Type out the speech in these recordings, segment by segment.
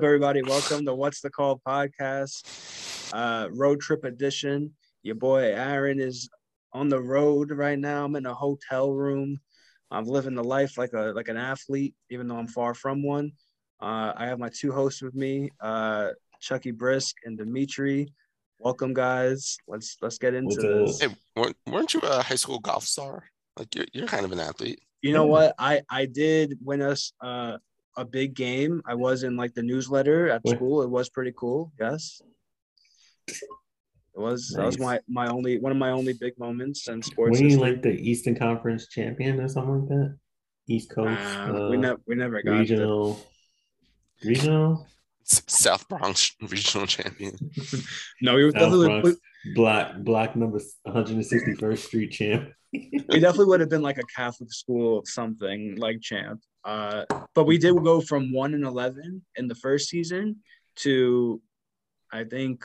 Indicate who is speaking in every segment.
Speaker 1: What's up, everybody? Welcome to What's the Call podcast, uh, road trip edition. Your boy Aaron is on the road right now. I'm in a hotel room. I'm living the life like a like an athlete, even though I'm far from one. Uh, I have my two hosts with me, uh, Chucky Brisk and Dimitri. Welcome, guys. Let's let's get into this.
Speaker 2: Hey, weren't, weren't you a high school golf star? Like you're, you're kind of an athlete.
Speaker 1: You know what? I I did win us uh, a big game. I was in like the newsletter at
Speaker 3: What?
Speaker 1: school. It was pretty cool. Yes. It was that was my my only one of my only big moments in sports.
Speaker 3: Were you like the Eastern Conference champion or something like that? East Coast,
Speaker 1: Nah,
Speaker 3: uh,
Speaker 1: we never we never got the,
Speaker 3: regional, regional,
Speaker 2: South Bronx regional champion.
Speaker 1: no. We were
Speaker 3: South
Speaker 1: definitely
Speaker 3: Bronx, block, block number 161st Street champ.
Speaker 1: we definitely would have been like a Catholic school something like champ. Uh, but we did go from one and eleven in the first season to, I think,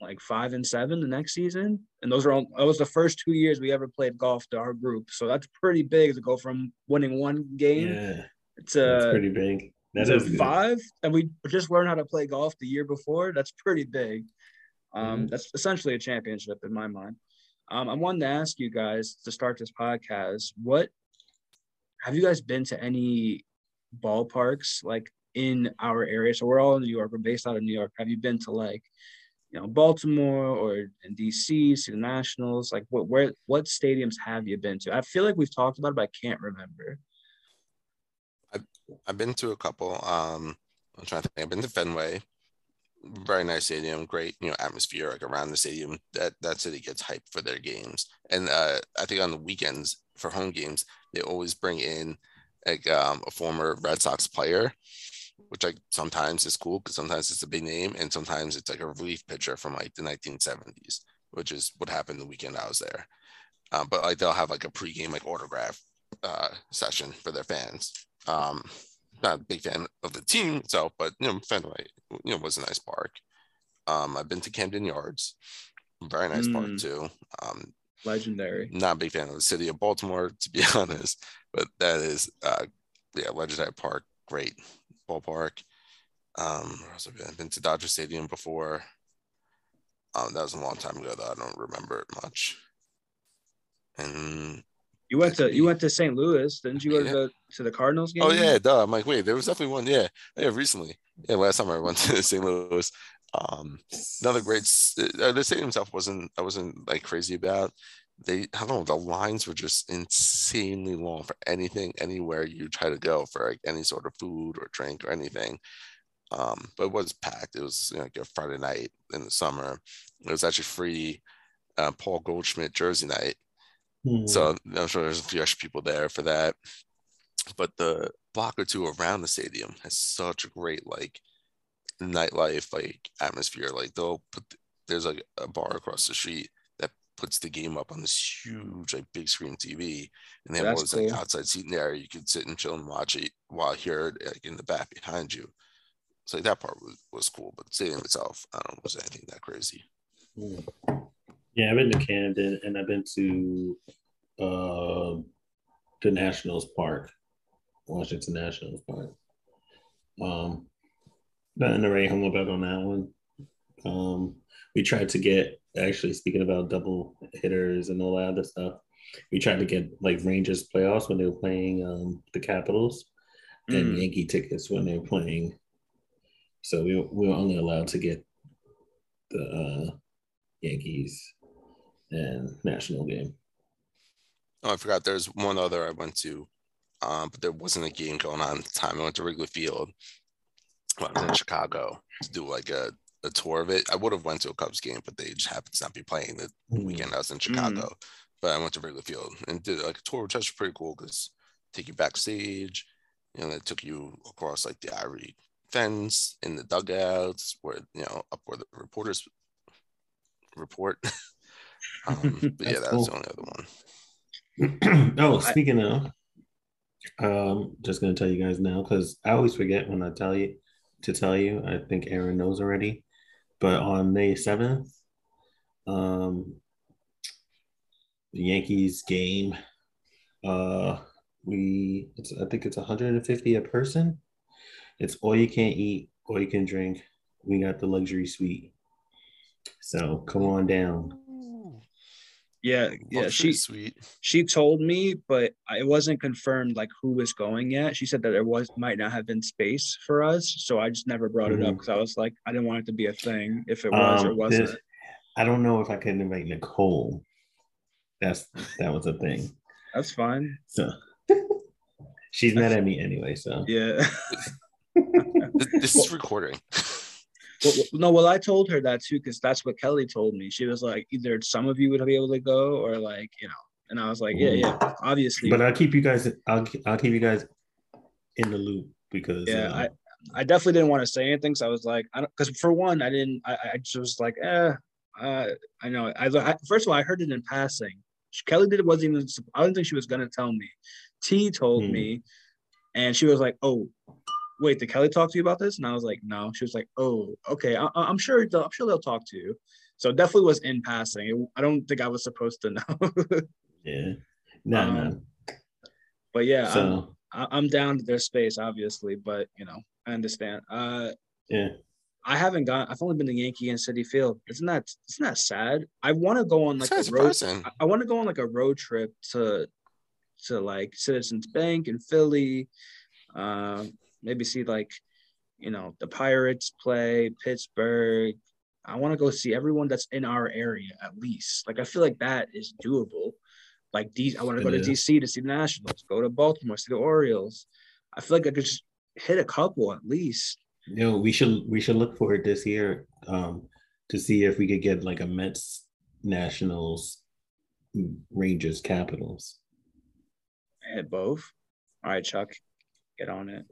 Speaker 1: like five and seven the next season. And those are all. That was the first two years we ever played golf to our group. So that's pretty big to go from winning one game
Speaker 3: Yeah,
Speaker 1: to
Speaker 3: that's pretty big. That is good.
Speaker 1: five, and we just learned how to play golf the year before. That's pretty big. Um,
Speaker 3: Mhm.
Speaker 1: That's essentially a championship in my mind. Um, I wanted to ask you guys to start this podcast. What have you guys been to any ballparks like in our area? So we're all in New York. We're based out of New York. Have you been to like, you know, Baltimore or in DC, see the Nationals? Like, what where what stadiums have you been to? I feel like we've talked about it, but I can't remember.
Speaker 2: I've been to a couple. Um, I'm trying to think. I've been to Fenway. Very nice stadium, great you know atmosphere like around the stadium. That that city gets hyped for their games, and uh, I think on the weekends for home games they always bring in like um, a former Red Sox player, which like sometimes is cool because sometimes it's a big name, and sometimes it's like a relief pitcher from like the 1970s, which is what happened the weekend I was there. Um, but like they'll have like a pregame like autograph uh, session for their fans. Um, not a big fan of the team itself, but you know, Fenway, you know, was a nice park. Um, I've been to Camden Yards, very nice park
Speaker 1: Mm.
Speaker 2: too. Um,
Speaker 1: Legendary.
Speaker 2: not a big fan of the city of Baltimore, to be honest, but that is, uh, yeah, legendary park, great ballpark. Um, where else have I been? I've been to Dodger Stadium before. Um, that was a long time ago, though. I don't remember it much. And
Speaker 1: You went to you went to St. Louis, didn't you go to the to the Cardinals game?
Speaker 2: Oh yeah, duh. I'm like, wait, there was definitely one. Yeah, yeah, recently. Yeah, last time I went to St. Louis. Um, another great. Uh, the stadium itself wasn't. I wasn't like crazy about. They, I don't know. The lines were just insanely long for anything, anywhere you try to go for like any sort of food or drink or anything. Um, but it was packed. It was you know, like a Friday night in the summer. It was actually free. Uh, Paul Goldschmidt jersey night.
Speaker 3: Hmm.
Speaker 2: So I'm sure there's a few extra people there for that. But the block or two around the stadium has such a great like nightlife like atmosphere. Like they'll put there's like a bar across the street that puts the game up on this huge like big screen TV, and they have all
Speaker 1: That's
Speaker 2: this like outside seating there. You could sit and chill and watch it while here like in the back behind you. So like, that part was, was cool, but the stadium itself, I don't know, was anything that crazy.
Speaker 3: Hmm. Yeah, I've been to Camden and I've been to uh, the Nationals Park, Washington Nationals Park. Um, nothing to write home about on that one. Um, we tried to get actually speaking about double hitters and all that other stuff. We tried to get like Rangers playoffs when they were playing um, the Capitals and
Speaker 1: Mm.
Speaker 3: Yankee tickets when they were playing. So we, we were only allowed to get the uh, Yankees and national game.
Speaker 2: Oh, I forgot. There's one other I went to, um, but there wasn't a game going on at the time. I went to Wrigley Field. Well, I was in Chicago to do like a, a tour of it. I would have went to a Cubs game, but they just happened to not be playing the weekend I was in Chicago. But I went to Wrigley Field and did like a tour, which was pretty cool because take you backstage. You know, they took you across like the ivory fence in the dugouts where you know up where the reporters report. um, but yeah,
Speaker 3: That's
Speaker 2: that was the only other one.
Speaker 3: oh, speaking of, um, just gonna tell you guys now because I always forget when I tell you to tell you. I think Aaron knows already, but on May seventh, um, the Yankees game, uh, we it's I think it's 150 a person. It's all you can eat all you can drink. We got the luxury suite. So come on down.
Speaker 1: Yeah, yeah. She
Speaker 2: sweet.
Speaker 1: she told me, but it wasn't confirmed like who was going yet. She said that there was might not have been space for us, so I just never brought it up because I was like, I didn't want it to be a thing if it was or
Speaker 3: Um,
Speaker 1: wasn't.
Speaker 3: this- I don't know if I can invite Nicole. That's that was a thing.
Speaker 1: That's fine.
Speaker 3: So she's mad at me anyway. So
Speaker 1: Yeah.
Speaker 2: This, this is recording.
Speaker 1: Well, no, well, I told her that too because that's what Kelly told me. She was like, either some of you would be able to go, or like, you know. And I was like, yeah, yeah, obviously.
Speaker 3: but I'll keep you guys. I'll I'll keep you guys in the loop because
Speaker 1: yeah,
Speaker 3: uh,
Speaker 1: I, I definitely didn't want to say anything. So I was like, I don't, because for one, I didn't, I, I just was like, eh, uh, I know. I, I first of all, I heard it in passing. Kelly did it wasn't even. I don't think she was gonna tell me. T told
Speaker 3: Hmm.
Speaker 1: me, and she was like, oh. Wait, did Kelly talk to you about this? And I was like, no. She was like, oh, okay. I, I'm sure. They'll, I'm sure they'll talk to you. So it definitely was in passing. It- I don't think I was supposed to know.
Speaker 3: yeah, no,
Speaker 1: Um,
Speaker 3: no.
Speaker 1: but yeah, I'm, I- I'm down to their space, obviously. But you know, I understand. Uh,
Speaker 3: yeah,
Speaker 1: I haven't gone. I've only been to Yankee and Citi Field. Isn't that isn't that sad? I want to go on like
Speaker 2: That's
Speaker 1: a road.
Speaker 2: surprising.
Speaker 1: I- I want to go on like a road trip to to like Citizens Bank in Philly. Um, maybe see like you know the Pirates play Pittsburgh. I want to go see everyone that's in our area at least. Like I feel like that is doable. Like these, I want to go to DC to see the Nationals. Go to Baltimore, see the Orioles. I feel like I could just hit a couple at least.
Speaker 3: you know, we should we should look for it this year um, to see if we could get like a Mets, Nationals, Rangers, Capitals.
Speaker 1: I had both. All right, Chuck, get on it.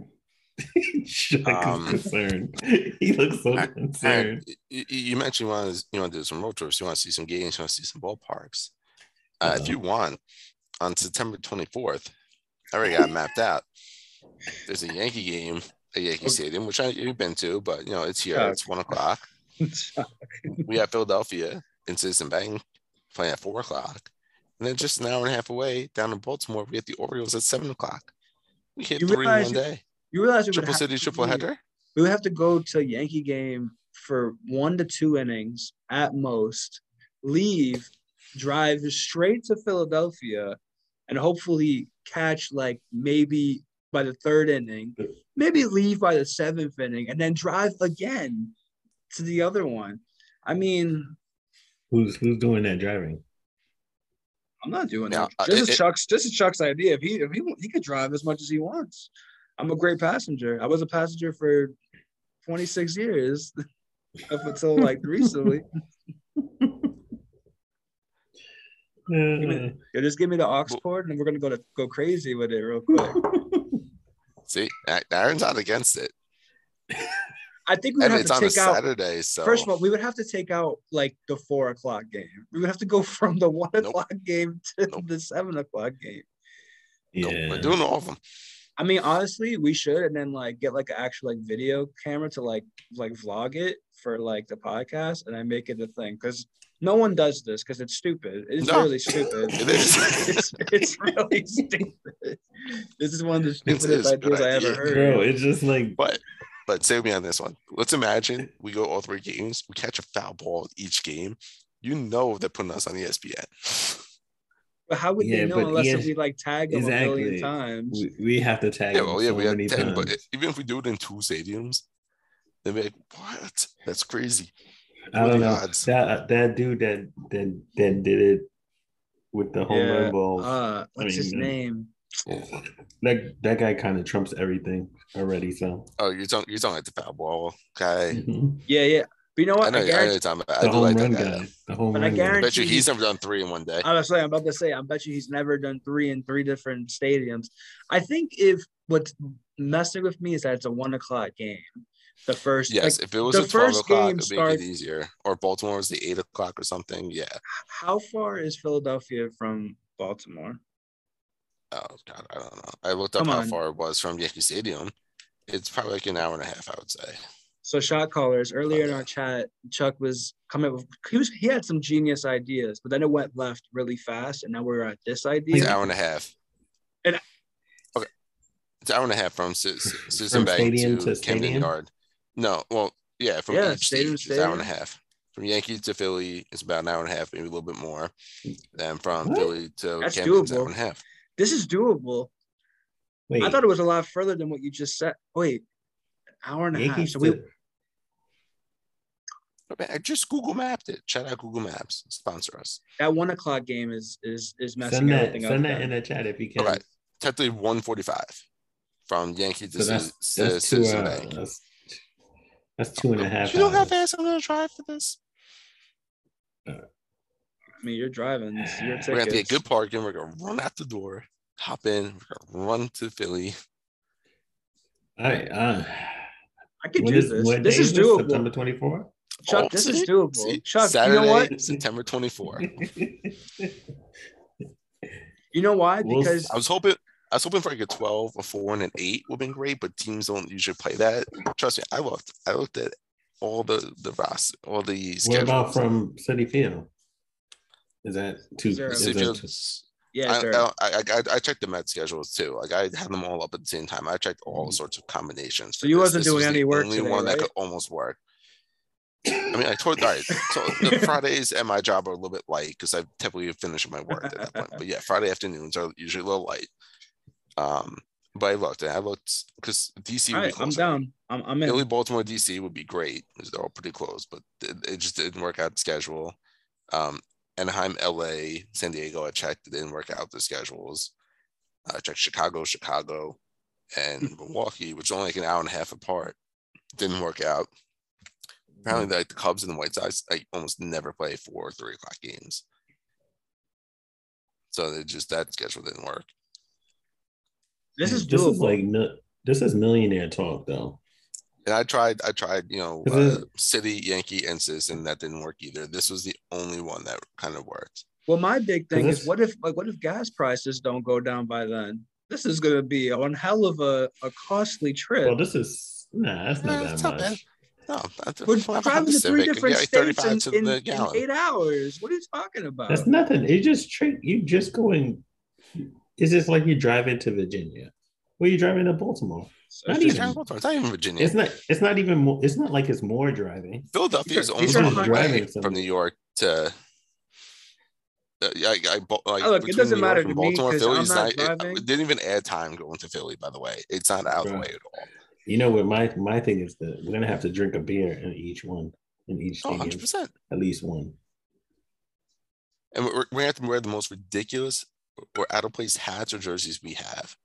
Speaker 3: Chuck
Speaker 2: Um,
Speaker 3: is concerned. He looks so
Speaker 2: Aaron,
Speaker 3: concerned.
Speaker 2: you, you mentioned you want to you want to do some road trips. You want to see some games. You want to see some ballparks. Uh, if
Speaker 3: Uh-oh.
Speaker 2: you want, on September 24th, I already got mapped out. There's a Yankee game at Yankee Stadium, which I, you've been to, but you know it's here.
Speaker 1: Chuck.
Speaker 2: It's one o'clock. We have Philadelphia in Citizen Bank playing at four o'clock, and then just an hour and a half away down in Baltimore, we have the Orioles at seven o'clock. We hit
Speaker 1: You
Speaker 2: three in one day.
Speaker 1: You realize we would
Speaker 2: Triple
Speaker 1: have
Speaker 2: city,
Speaker 1: to
Speaker 2: triple
Speaker 1: leave.
Speaker 2: header.
Speaker 1: We would have to go to a Yankee game for one to two innings at most, leave, drive straight to Philadelphia, and hopefully catch like maybe by the third inning, maybe leave by the seventh inning, and then drive again to the other one. I mean,
Speaker 3: Who's who's doing that driving?
Speaker 1: I'm not doing
Speaker 2: Now,
Speaker 1: that.
Speaker 2: uh,
Speaker 1: This
Speaker 2: it-
Speaker 1: is
Speaker 2: it-
Speaker 1: Chuck's. This is Chuck's idea. If he if he he could drive as much as he wants, I'm a great passenger. I was a passenger for 26 years, up until like recently.
Speaker 3: Uh,
Speaker 1: Yeah, just give me the aux cord, and we're gonna go to go crazy with it real quick.
Speaker 2: See, A- Aaron's not against it,
Speaker 1: I think we would have
Speaker 2: it's
Speaker 1: to
Speaker 2: on a
Speaker 1: take out.
Speaker 2: Saturday. So
Speaker 1: First of all, we would have to take out like the four o'clock game. We would have to go from the one
Speaker 2: Nope.
Speaker 1: o'clock game to
Speaker 2: Nope.
Speaker 1: the seven o'clock game.
Speaker 2: no,
Speaker 3: yeah,
Speaker 2: we're doing all of them.
Speaker 1: I mean, honestly, we should, and then like get like an actual like video camera to like like vlog it for like the podcast, and I make it a thing because no one does this because it's stupid. It's
Speaker 2: No.
Speaker 1: really stupid.
Speaker 2: It is.
Speaker 1: it's, it's really stupid. This is one of the stupidest
Speaker 2: a good
Speaker 1: ideas I ever heard.
Speaker 3: bro. It's just like
Speaker 2: But but save me on this one. Let's imagine we go all three games. We catch a foul ball each game. You know they're putting us on ESPN.
Speaker 1: But how would
Speaker 3: Yeah,
Speaker 1: they know unless
Speaker 3: yes,
Speaker 1: we like tag them a million times?
Speaker 3: we, we have to tag.
Speaker 2: Yeah,
Speaker 3: them
Speaker 2: well, yeah,
Speaker 3: so
Speaker 2: we have
Speaker 3: many
Speaker 2: ten, but even if we do it in two stadiums, they'll be like, "What? That's crazy."
Speaker 3: I
Speaker 2: what are
Speaker 3: don't
Speaker 2: the
Speaker 3: know
Speaker 2: odds?
Speaker 3: that that dude that that that did it with the home
Speaker 1: Yeah,
Speaker 3: run balls.
Speaker 1: Uh, what's his
Speaker 3: mean, uh,
Speaker 1: name?
Speaker 3: that that guy kind of trumps everything already. So
Speaker 2: Oh, you're talking you're talking like the foul ball guy.
Speaker 3: Mhm.
Speaker 1: Yeah, yeah. But you know
Speaker 2: I
Speaker 1: what?
Speaker 2: know,
Speaker 1: I,
Speaker 2: I know you're
Speaker 1: guarantee,
Speaker 2: talking about. I
Speaker 3: the
Speaker 2: do
Speaker 3: home
Speaker 2: like that
Speaker 3: run
Speaker 2: guy.
Speaker 3: guy. The home
Speaker 1: But I
Speaker 3: run
Speaker 2: I
Speaker 1: guarantee-
Speaker 3: guy.
Speaker 2: bet you he's never done three in one day.
Speaker 1: I was saying, I'm about to say, I bet you he's never done three in three different stadiums. I think if what's messing with me is that it's a one o'clock game. The first,
Speaker 2: Yes,
Speaker 1: like,
Speaker 2: if it was
Speaker 1: the
Speaker 2: a twelve
Speaker 1: first
Speaker 2: o'clock,
Speaker 1: game
Speaker 2: it'd make
Speaker 1: starts-
Speaker 2: it easier. Or Baltimore was the eight o'clock or something. Yeah.
Speaker 1: how far is Philadelphia from Baltimore?
Speaker 2: Oh God, I don't know. I looked up
Speaker 1: Come
Speaker 2: how
Speaker 1: on.
Speaker 2: far it was from Yankee Stadium. It's probably like an hour and a half, I would say.
Speaker 1: So shot callers earlier in our chat, Chuck was coming with he was he had some genius ideas, but then it went left really fast, and now we're at this
Speaker 2: It's
Speaker 1: idea.
Speaker 2: an hour and a half.
Speaker 1: And-
Speaker 2: okay, it's an hour and a half from Ci- Ci- Citizen
Speaker 3: From
Speaker 2: Bank to,
Speaker 3: to
Speaker 2: Camden? Yard. No, well, yeah, from
Speaker 1: Yeah,
Speaker 2: each
Speaker 1: stadium
Speaker 2: state,
Speaker 1: to
Speaker 2: it's an hour and a half. From Yankee to Philly, it's about an hour and a half, maybe a little bit more. Then from
Speaker 3: What?
Speaker 2: Philly to
Speaker 1: That's
Speaker 2: Camden, it's an hour and a half.
Speaker 1: This is doable.
Speaker 3: Wait,
Speaker 1: I thought it was a lot further than what you just said. Wait, an hour and a half.
Speaker 3: Yankees.
Speaker 1: So we,
Speaker 3: to-
Speaker 2: Okay, I just Google mapped it. Shout out Google Maps. Sponsor us.
Speaker 1: that one o'clock game is is is messing
Speaker 3: send that.
Speaker 1: everything
Speaker 3: Send
Speaker 1: up.
Speaker 3: that in the chat if you can.
Speaker 2: Okay. Technically 145 from Yankee to
Speaker 3: So that's
Speaker 2: Ci-
Speaker 3: that's two.
Speaker 2: Citizen
Speaker 3: Uh,
Speaker 2: Bank.
Speaker 3: that's, that's two and a half.
Speaker 2: You know how
Speaker 3: hours.
Speaker 2: fast I'm gonna drive for this?
Speaker 1: I mean, you're driving. It's your
Speaker 2: We're gonna have to get
Speaker 1: tickets.
Speaker 2: good parking. We're gonna run out the door, hop in, we're gonna run to Philly.
Speaker 3: All right. uh,
Speaker 1: I could
Speaker 3: when
Speaker 1: do
Speaker 3: is-
Speaker 1: this. This
Speaker 3: is,
Speaker 1: is
Speaker 3: September
Speaker 1: doable.
Speaker 3: twenty fourth.
Speaker 1: Chuck,
Speaker 2: Oh,
Speaker 1: this
Speaker 2: see?
Speaker 1: is doable.
Speaker 2: See?
Speaker 1: Chuck,
Speaker 2: Saturday,
Speaker 1: you know what?
Speaker 2: September 24.
Speaker 1: You know why?
Speaker 3: We'll
Speaker 1: Because
Speaker 2: I was hoping I was hoping for like a 12, a 4, and an 8 would have been great, but teams don't usually play that. Trust me, I looked. I looked at all the the roster, all the
Speaker 3: what
Speaker 2: schedules.
Speaker 3: about from Citi Field? Is that two?
Speaker 1: Zero.
Speaker 3: is
Speaker 2: City
Speaker 3: that
Speaker 1: yeah,
Speaker 2: I. I, I, I- I checked the Met schedules too. Like I had them all up at the same time. I checked all mm-hmm. sorts of combinations.
Speaker 1: So
Speaker 2: for
Speaker 1: you
Speaker 2: this.
Speaker 1: wasn't
Speaker 2: This
Speaker 1: doing
Speaker 2: was
Speaker 1: any
Speaker 2: the
Speaker 1: work
Speaker 2: Only
Speaker 1: today,
Speaker 2: one that could almost work. I mean, I told all right. So the Fridays at my job are a little bit light because I typically finish my work at that point. But yeah, Friday afternoons are usually a little light. Um, but I looked and I looked because DC
Speaker 1: All
Speaker 2: would be
Speaker 1: I'm down. I'm, I'm in.
Speaker 2: Philly, Baltimore, DC would be great because they're all pretty close, but it, it just didn't work out the schedule. Um, Anaheim, LA, San Diego, I checked, it didn't work out the schedules. I checked Chicago, Chicago, and Milwaukee, which is only like an hour and a half apart. Didn't work out. Apparently, like the Cubs and the White Sox, I almost never play four or three o'clock games. So it just that schedule didn't work.
Speaker 1: This is
Speaker 3: this is like this is millionaire talk though.
Speaker 2: And I tried, I tried, you know, uh, City, Yankee, and Citizen. That didn't work either. This was the only one that kind of worked.
Speaker 1: well, my big thing is what if like what if gas prices don't go down by then? This is gonna be one hell of a, a costly trip.
Speaker 3: Well, this is nah, that's not
Speaker 2: Yeah,
Speaker 3: that
Speaker 2: it's not bad.
Speaker 3: Much.
Speaker 2: No, that's
Speaker 1: We're
Speaker 2: well,
Speaker 1: driving to three
Speaker 2: Civic,
Speaker 1: different
Speaker 2: get,
Speaker 1: states
Speaker 2: 35
Speaker 1: in, in,
Speaker 2: the
Speaker 1: in eight hours. What are you talking about?
Speaker 3: That's nothing. It just trick. You just going. It's just like you drive into Virginia. Well, you driving to Baltimore.
Speaker 1: So
Speaker 3: not
Speaker 1: it's
Speaker 2: It's not even Virginia.
Speaker 3: It's not. It's not even more. It's not like it's more driving.
Speaker 2: Philadelphia is
Speaker 1: These are-
Speaker 2: almost
Speaker 1: these are
Speaker 2: on the
Speaker 3: driving
Speaker 2: way
Speaker 3: some-
Speaker 2: from New York to. Uh, yeah, I, I, like,
Speaker 1: Oh, look, it doesn't
Speaker 2: New
Speaker 1: matter
Speaker 2: and
Speaker 1: to me
Speaker 2: Baltimore,
Speaker 1: 'cause
Speaker 2: Philly
Speaker 1: not
Speaker 2: not- it- it didn't even add time going to Philly. By the way, it's not out of the way at all.
Speaker 3: You know what? My my thing is that we're gonna have to drink a beer in each one in each
Speaker 2: Oh,
Speaker 3: stadium,
Speaker 2: 100 percent.
Speaker 3: at least one.
Speaker 2: And we're, we're gonna have to wear the most ridiculous or out of place hats or jerseys we have.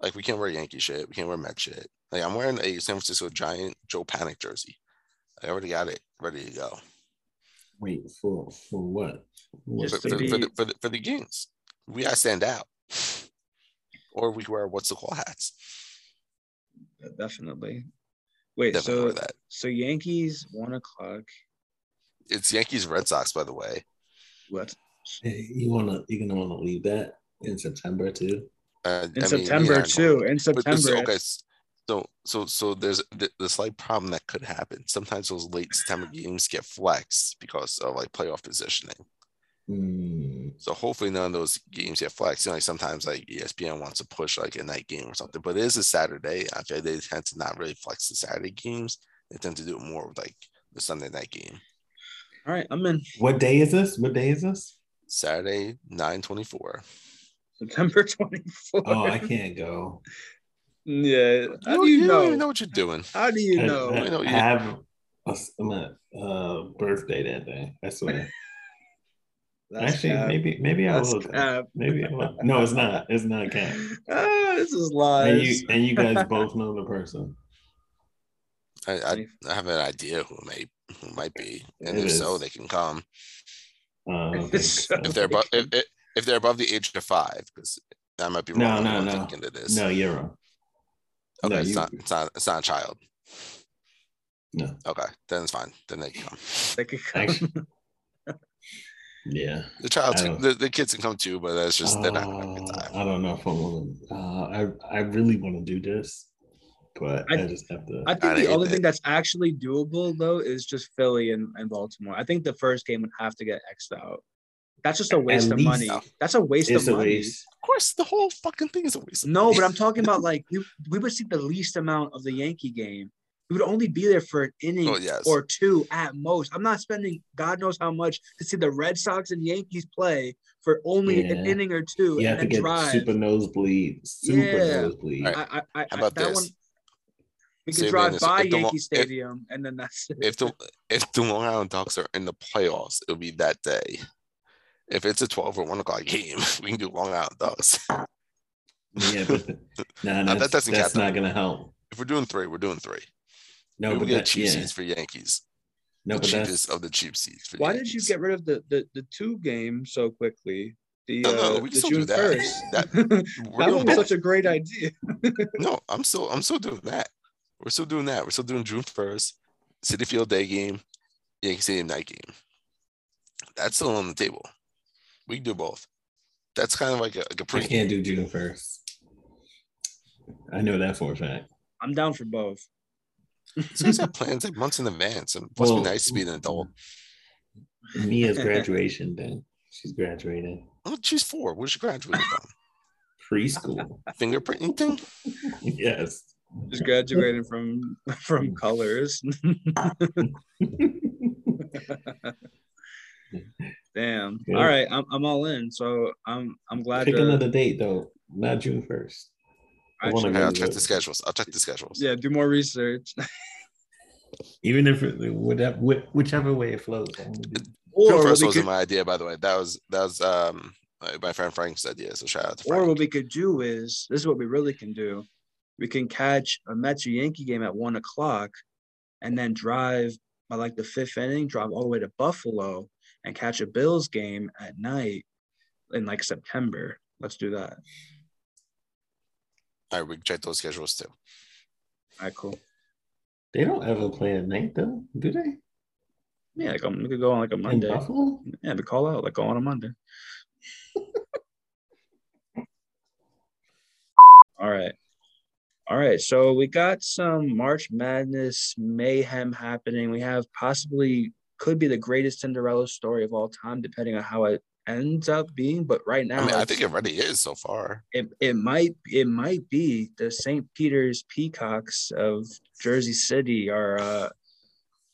Speaker 2: Like we can't wear Yankee shit. We can't wear Met shit. Like I'm wearing a San Francisco Giant Joe Panik jersey. I already got it ready to go
Speaker 3: Wait for for what? What
Speaker 2: for, for,
Speaker 1: be-
Speaker 2: for, the, for, the, for the games. We gotta stand out. Or we wear what's the call hats.
Speaker 1: Definitely. Wait,
Speaker 2: Definitely
Speaker 1: so
Speaker 2: that.
Speaker 1: so Yankees one o'clock.
Speaker 2: It's Yankees Red Sox, by the way.
Speaker 1: What
Speaker 3: Hey, you wanna you gonna wanna leave that in September too?
Speaker 2: Uh,
Speaker 1: in
Speaker 2: I mean,
Speaker 1: September
Speaker 2: yeah,
Speaker 1: too? In
Speaker 2: But
Speaker 1: September,
Speaker 2: this, okay, so so so there's the, the slight problem that could happen. Sometimes those late September games get flexed because of like playoff positioning.
Speaker 3: Hmm.
Speaker 2: So hopefully none of those games get flexed. You know, like sometimes like ESPN wants to push like a night game or something, but it is a Saturday. I feel they tend to not really flex the Saturday games. They tend to do it more with like the Sunday night game.
Speaker 1: all right, I'm in
Speaker 3: What day is this? What day is this?
Speaker 2: Saturday, 924.
Speaker 1: September 24th.
Speaker 3: Oh, I can't go.
Speaker 1: Yeah. How
Speaker 2: You,
Speaker 1: do you
Speaker 2: you don't
Speaker 1: know?
Speaker 2: even know what you're doing.
Speaker 1: How do you know?
Speaker 3: I
Speaker 2: I know you-
Speaker 3: have a, uh, birthday that day. I swear.
Speaker 1: That's
Speaker 3: Actually,
Speaker 1: cap.
Speaker 3: maybe maybe I
Speaker 1: That's
Speaker 3: will.
Speaker 1: cap.
Speaker 3: Maybe I will. No, it's not. It's not Cam.
Speaker 1: Ah, this is
Speaker 3: And
Speaker 1: lies.
Speaker 3: you and you guys both know the person.
Speaker 2: I, I, I have an idea who may who might be, and
Speaker 3: It
Speaker 2: if so, they can come
Speaker 3: Uh, okay.
Speaker 1: So-
Speaker 2: if they're above if, if, if they're above the age of five, because I might be wrong.
Speaker 3: No,
Speaker 2: on
Speaker 3: no,
Speaker 2: I'm
Speaker 3: no.
Speaker 2: Thinking it is.
Speaker 3: no, you're wrong.
Speaker 2: okay,
Speaker 3: no,
Speaker 2: it's
Speaker 3: you-
Speaker 2: not. It's not. It's not a child.
Speaker 3: No,
Speaker 2: Okay, then it's fine. Then they can come.
Speaker 1: They could come.
Speaker 3: Actually- yeah.
Speaker 2: The child, the, the kids can come too, but that's just they're not gonna have a good
Speaker 3: Uh,
Speaker 2: time.
Speaker 3: I don't know if I want to. Uh, I I really want to do this, but I,
Speaker 1: I-
Speaker 3: just have to.
Speaker 1: I think
Speaker 2: I
Speaker 1: the
Speaker 2: hate
Speaker 1: only
Speaker 2: it.
Speaker 1: thing that's actually doable though is just Philly and, and Baltimore. I think the first game would have to get X'd out. That's just a waste of
Speaker 3: least-
Speaker 1: money. That's a waste
Speaker 3: it's
Speaker 1: of
Speaker 3: a
Speaker 1: money.
Speaker 3: waste.
Speaker 2: Of course, the whole fucking thing is a waste. of
Speaker 1: No,
Speaker 2: money.
Speaker 1: but I'm talking about like we, we would see the least amount of the Yankee game. We would only be there for an inning
Speaker 2: Oh, yes.
Speaker 1: or two at most. I'm not spending God knows how much to see the Red Sox and Yankees play for only an inning or two
Speaker 3: You have to
Speaker 1: then
Speaker 3: get
Speaker 1: drive.
Speaker 3: super nosebleed, super
Speaker 1: Yeah.
Speaker 3: nosebleed.
Speaker 2: Right.
Speaker 1: I, I, I,
Speaker 2: How about
Speaker 1: that
Speaker 2: this?
Speaker 1: one, we
Speaker 2: Say
Speaker 1: can drive
Speaker 2: this,
Speaker 1: by
Speaker 2: if the Lo-
Speaker 1: Yankee
Speaker 2: if-
Speaker 1: Stadium and then that's it.
Speaker 2: if the if the Long Island Ducks are in the playoffs, it'll be that day. If it's a 12 or 1 o'clock game, we can do Long Island Ducks.
Speaker 3: Yeah, but nah,
Speaker 2: Now, that
Speaker 3: that's,
Speaker 2: doesn't
Speaker 3: that's
Speaker 2: count.
Speaker 3: not gonna help.
Speaker 2: If we're doing three, we're doing three.
Speaker 3: No,
Speaker 2: we
Speaker 3: but
Speaker 2: get
Speaker 3: that,
Speaker 2: cheap
Speaker 3: yeah.
Speaker 2: seats for Yankees.
Speaker 3: no,
Speaker 2: the
Speaker 3: but
Speaker 2: cheapest of the cheap seats. For
Speaker 1: Why
Speaker 2: Yankees.
Speaker 1: did you get rid of the, the, the two game so quickly? The,
Speaker 2: No, no,
Speaker 1: uh,
Speaker 2: we can
Speaker 1: the
Speaker 2: still do
Speaker 1: June
Speaker 2: that.
Speaker 1: first.
Speaker 2: That-
Speaker 1: That,
Speaker 2: We're doing
Speaker 1: one was
Speaker 2: both.
Speaker 1: such a great idea.
Speaker 2: No, I'm still I'm still doing that. We're still doing that. We're still doing June first, Citi Field day game, Yankee Stadium night game. That's still on the table. We can do both. That's kind of like a, like a
Speaker 3: I
Speaker 2: pre.
Speaker 3: can't do June first. I know that for a fact.
Speaker 1: I'm down for both.
Speaker 2: So you have plans like months in advance, and plus,
Speaker 3: Well,
Speaker 2: be nice to be an adult. Mm-hmm.
Speaker 3: Mia's graduation then. She's graduating
Speaker 2: Oh, she's four. Where's she graduating from?
Speaker 3: preschool.
Speaker 2: Fingerprinting thing?
Speaker 3: yes.
Speaker 1: Just graduating from from colors. Damn.
Speaker 3: Good.
Speaker 1: All right, I'm I'm all in. So I'm I'm glad
Speaker 3: Pick
Speaker 1: to
Speaker 3: another date though, not June first. I wanna
Speaker 1: actually,
Speaker 3: go.
Speaker 2: I'll check the schedules. I'll check the schedules.
Speaker 1: yeah, do more research.
Speaker 3: Even if it, whatever, whichever way it flows. I do-
Speaker 1: Or what,
Speaker 2: first
Speaker 1: we
Speaker 2: wasn't
Speaker 1: could,
Speaker 2: my idea, by the way. That was that was um my my friend Frank's idea. So shout out to
Speaker 1: or what we could do is this is what we really can do. We can catch a Mets or Yankee game at one o'clock, and then drive by like the fifth inning, drive all the way to Buffalo, and catch a Bills game at night in like September. Let's do that.
Speaker 2: All right, we check those schedules too.
Speaker 1: All right, cool.
Speaker 3: They don't ever play at night though, do they?
Speaker 1: Yeah, like um, we could go on like a Monday.
Speaker 3: Buffalo?
Speaker 1: Yeah, we call out like go on a Monday. All right. All right. So we got some March Madness mayhem happening. We have possibly could be the greatest Cinderella story of all time, depending on how it ends up being. But right now,
Speaker 2: I mean, I think it already is so far.
Speaker 1: it, it might it might be the St. Peter's Peacocks of Jersey City are uh,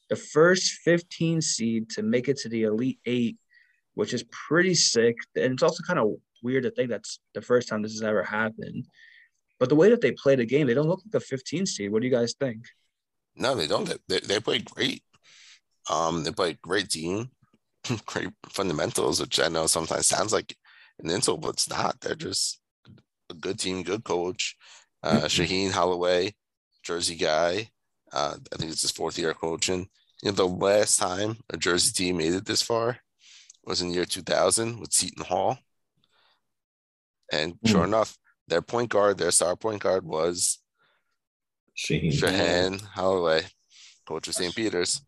Speaker 1: the first 15 seed to make it to the Elite Eight, which is pretty sick. And it's also kind of weird to think that's the first time this has ever happened. But the way that they play the game, they don't look like a 15 seed. What do you guys think?
Speaker 2: No, they don't. They, they, play great. Um, they play great team, great fundamentals, which I know sometimes sounds like an insult, but it's not. They're just a good team, good coach. Uh, Shaheen Holloway, Jersey guy. Uh, I think it's his fourth year coaching. You know, the last time a Jersey team made it this far was in the year 2000 with Seton Hall. And sure
Speaker 3: Hmm.
Speaker 2: enough, their point guard, their star point guard was
Speaker 3: Shaheen.
Speaker 2: Shahan Holloway, coach of St. Peter's.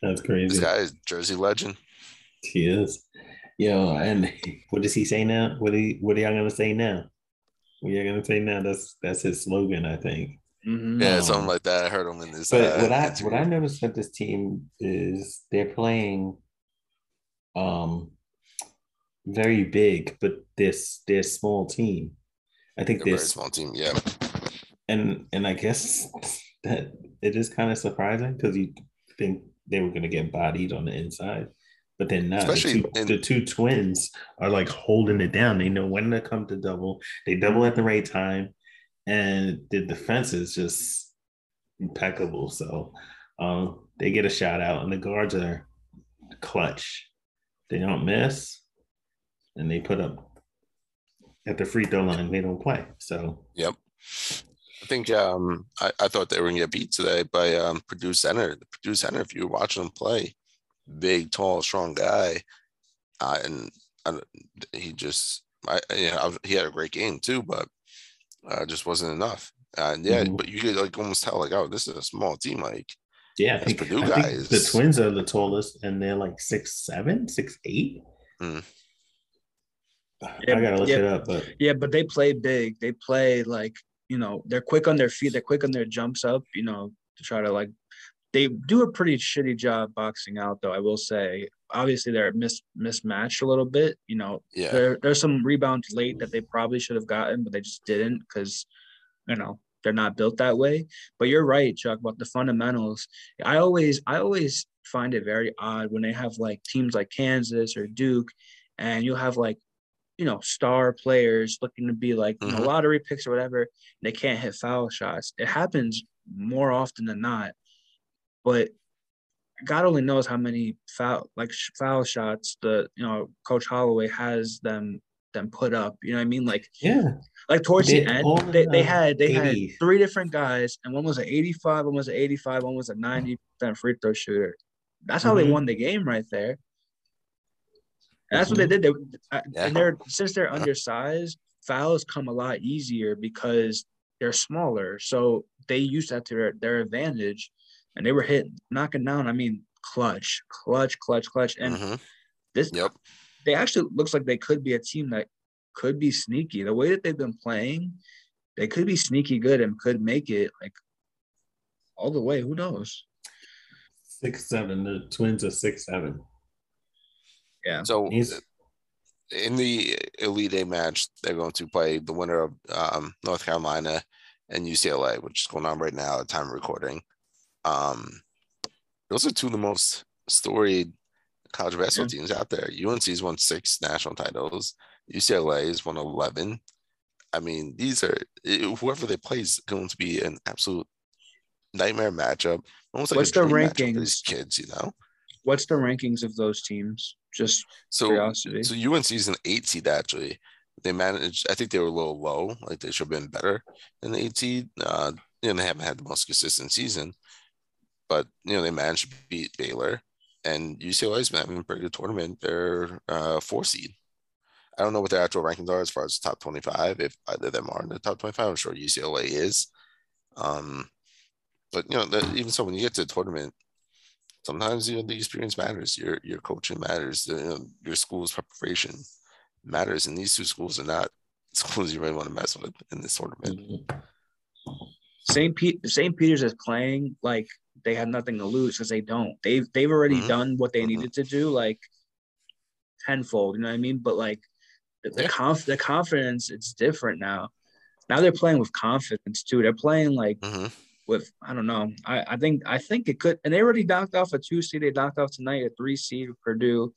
Speaker 3: That's crazy.
Speaker 2: This guy is Jersey legend.
Speaker 3: He is. Yo, and what does he say now? What are you, what are y'all gonna say now? What are y'all gonna say now? That's that's his slogan, I think.
Speaker 1: Mhm.
Speaker 2: Yeah, something like that. I heard him in this.
Speaker 3: But
Speaker 2: uh,
Speaker 3: what I what I noticed with this team is they're playing um very big, but this they're small team. I think
Speaker 2: They're very
Speaker 3: this
Speaker 2: small team. Yeah,
Speaker 3: and and I guess that it is kind of surprising because you think they were gonna get bodied on the inside, but they're not.
Speaker 2: Especially
Speaker 3: the, two,
Speaker 2: in-
Speaker 3: the two twins are like holding it down. They know when to come to double. They double at the right time, and the defense is just impeccable. So um, they get a shout out, and the guards are clutch. They don't miss, and they put up at the free throw line. They don't play. So
Speaker 2: yep. I think um, I, I thought they were gonna get beat today by um, Purdue Center. The Purdue Center, if you were watching them play, big, tall, strong guy, uh, and uh, he just, I, you know, he had a great game too, but uh, just wasn't enough. And yeah,
Speaker 3: Mhm.
Speaker 2: but you could like almost tell, like, oh, this is a small team. Like,
Speaker 3: Yeah, I
Speaker 2: Those
Speaker 3: think,
Speaker 2: Purdue
Speaker 3: I think
Speaker 2: guys-
Speaker 3: the twins are the tallest, and they're like six seven, six eight.
Speaker 2: Hmm.
Speaker 1: Yeah,
Speaker 3: I gotta look
Speaker 1: yeah.
Speaker 3: it up, but
Speaker 1: Yeah, but they play big. They play like, you know, they're quick on their feet. They're quick on their jumps up, you know, to try to like, they do a pretty shitty job boxing out, though, I will say. Obviously, they're mis- mismatched a little bit. You know,
Speaker 2: yeah,
Speaker 1: there, there's some rebounds late that they probably should have gotten, but they just didn't because, you know, they're not built that way. But you're right, Chuck, about the fundamentals. I always I always find it very odd when they have like teams like Kansas or Duke, and you'll have like you know star players looking to be like you know
Speaker 2: Mhm.
Speaker 1: lottery picks or whatever. And they can't hit foul shots. It happens more often than not, but God only knows how many foul like foul shots the you know Coach Holloway has them them put up. You know what I mean? Like
Speaker 3: Yeah.
Speaker 1: like towards
Speaker 3: They
Speaker 1: the end, they, they had they had three different guys, and one was an 85, one was an 85, one was a 90 percent free throw shooter. That's how they
Speaker 3: Mhm.
Speaker 1: won the game right there. And that's what they did. They, uh,
Speaker 2: Yeah.
Speaker 1: and they're since they're undersized, fouls come a lot easier because they're smaller. So they use that to their, their advantage, and they were hitting, knocking down. I mean, clutch, clutch, clutch, clutch, and
Speaker 2: Mhm.
Speaker 1: this
Speaker 2: Yep.
Speaker 1: they actually looks like they could be a team that could be sneaky. The way that they've been playing, they could be sneaky good and could make it like all the way. Who knows?
Speaker 3: Six seven. The twins are six seven.
Speaker 1: Yeah.
Speaker 2: So
Speaker 3: He's
Speaker 2: in the Elite Eight match, they're going to play the winner of um, North Carolina and UCLA, which is going on right now at the time of recording. Um, those are two of the most storied college basketball teams out there. UNC's won six national titles. UCLA's won 11. I mean, these are whoever they play is going to be an absolute nightmare matchup. Almost like
Speaker 1: What's the
Speaker 2: dream these
Speaker 1: rankings?
Speaker 2: kids, you know.
Speaker 1: What's the rankings of those teams? Just
Speaker 2: So
Speaker 1: curiosity.
Speaker 2: So UNC is an eight seed actually. They managed. I think they were a little low. Like they should have been better than the eight seed. Uh, know, they haven't had the most consistent season, but you know they managed to beat Baylor, and UCLA's been having a pretty good tournament. They're uh, four seed. I don't know what their actual rankings are as far as top twenty-five. If either of them are in the top twenty-five, I'm sure UCLA is. Um, but you know, the, even so, when you get to the tournament, sometimes you know the experience matters. Your your coaching matters. The, you know, your school's preparation matters, and these two schools are not schools you really want to mess with in this tournament.
Speaker 1: St. Pete St. Peter's is playing like they have nothing to lose because they don't. They've they've already
Speaker 2: Mhm.
Speaker 1: done what they
Speaker 2: Mhm.
Speaker 1: needed to do, like tenfold. You know what I mean? But like the, the
Speaker 2: Yeah.
Speaker 1: conf the confidence, it's different now. Now they're playing with confidence too. They're playing like
Speaker 2: Mhm.
Speaker 1: with I don't know. I, I think I think it could and they already knocked off a two seed. They knocked off tonight a three seed Purdue.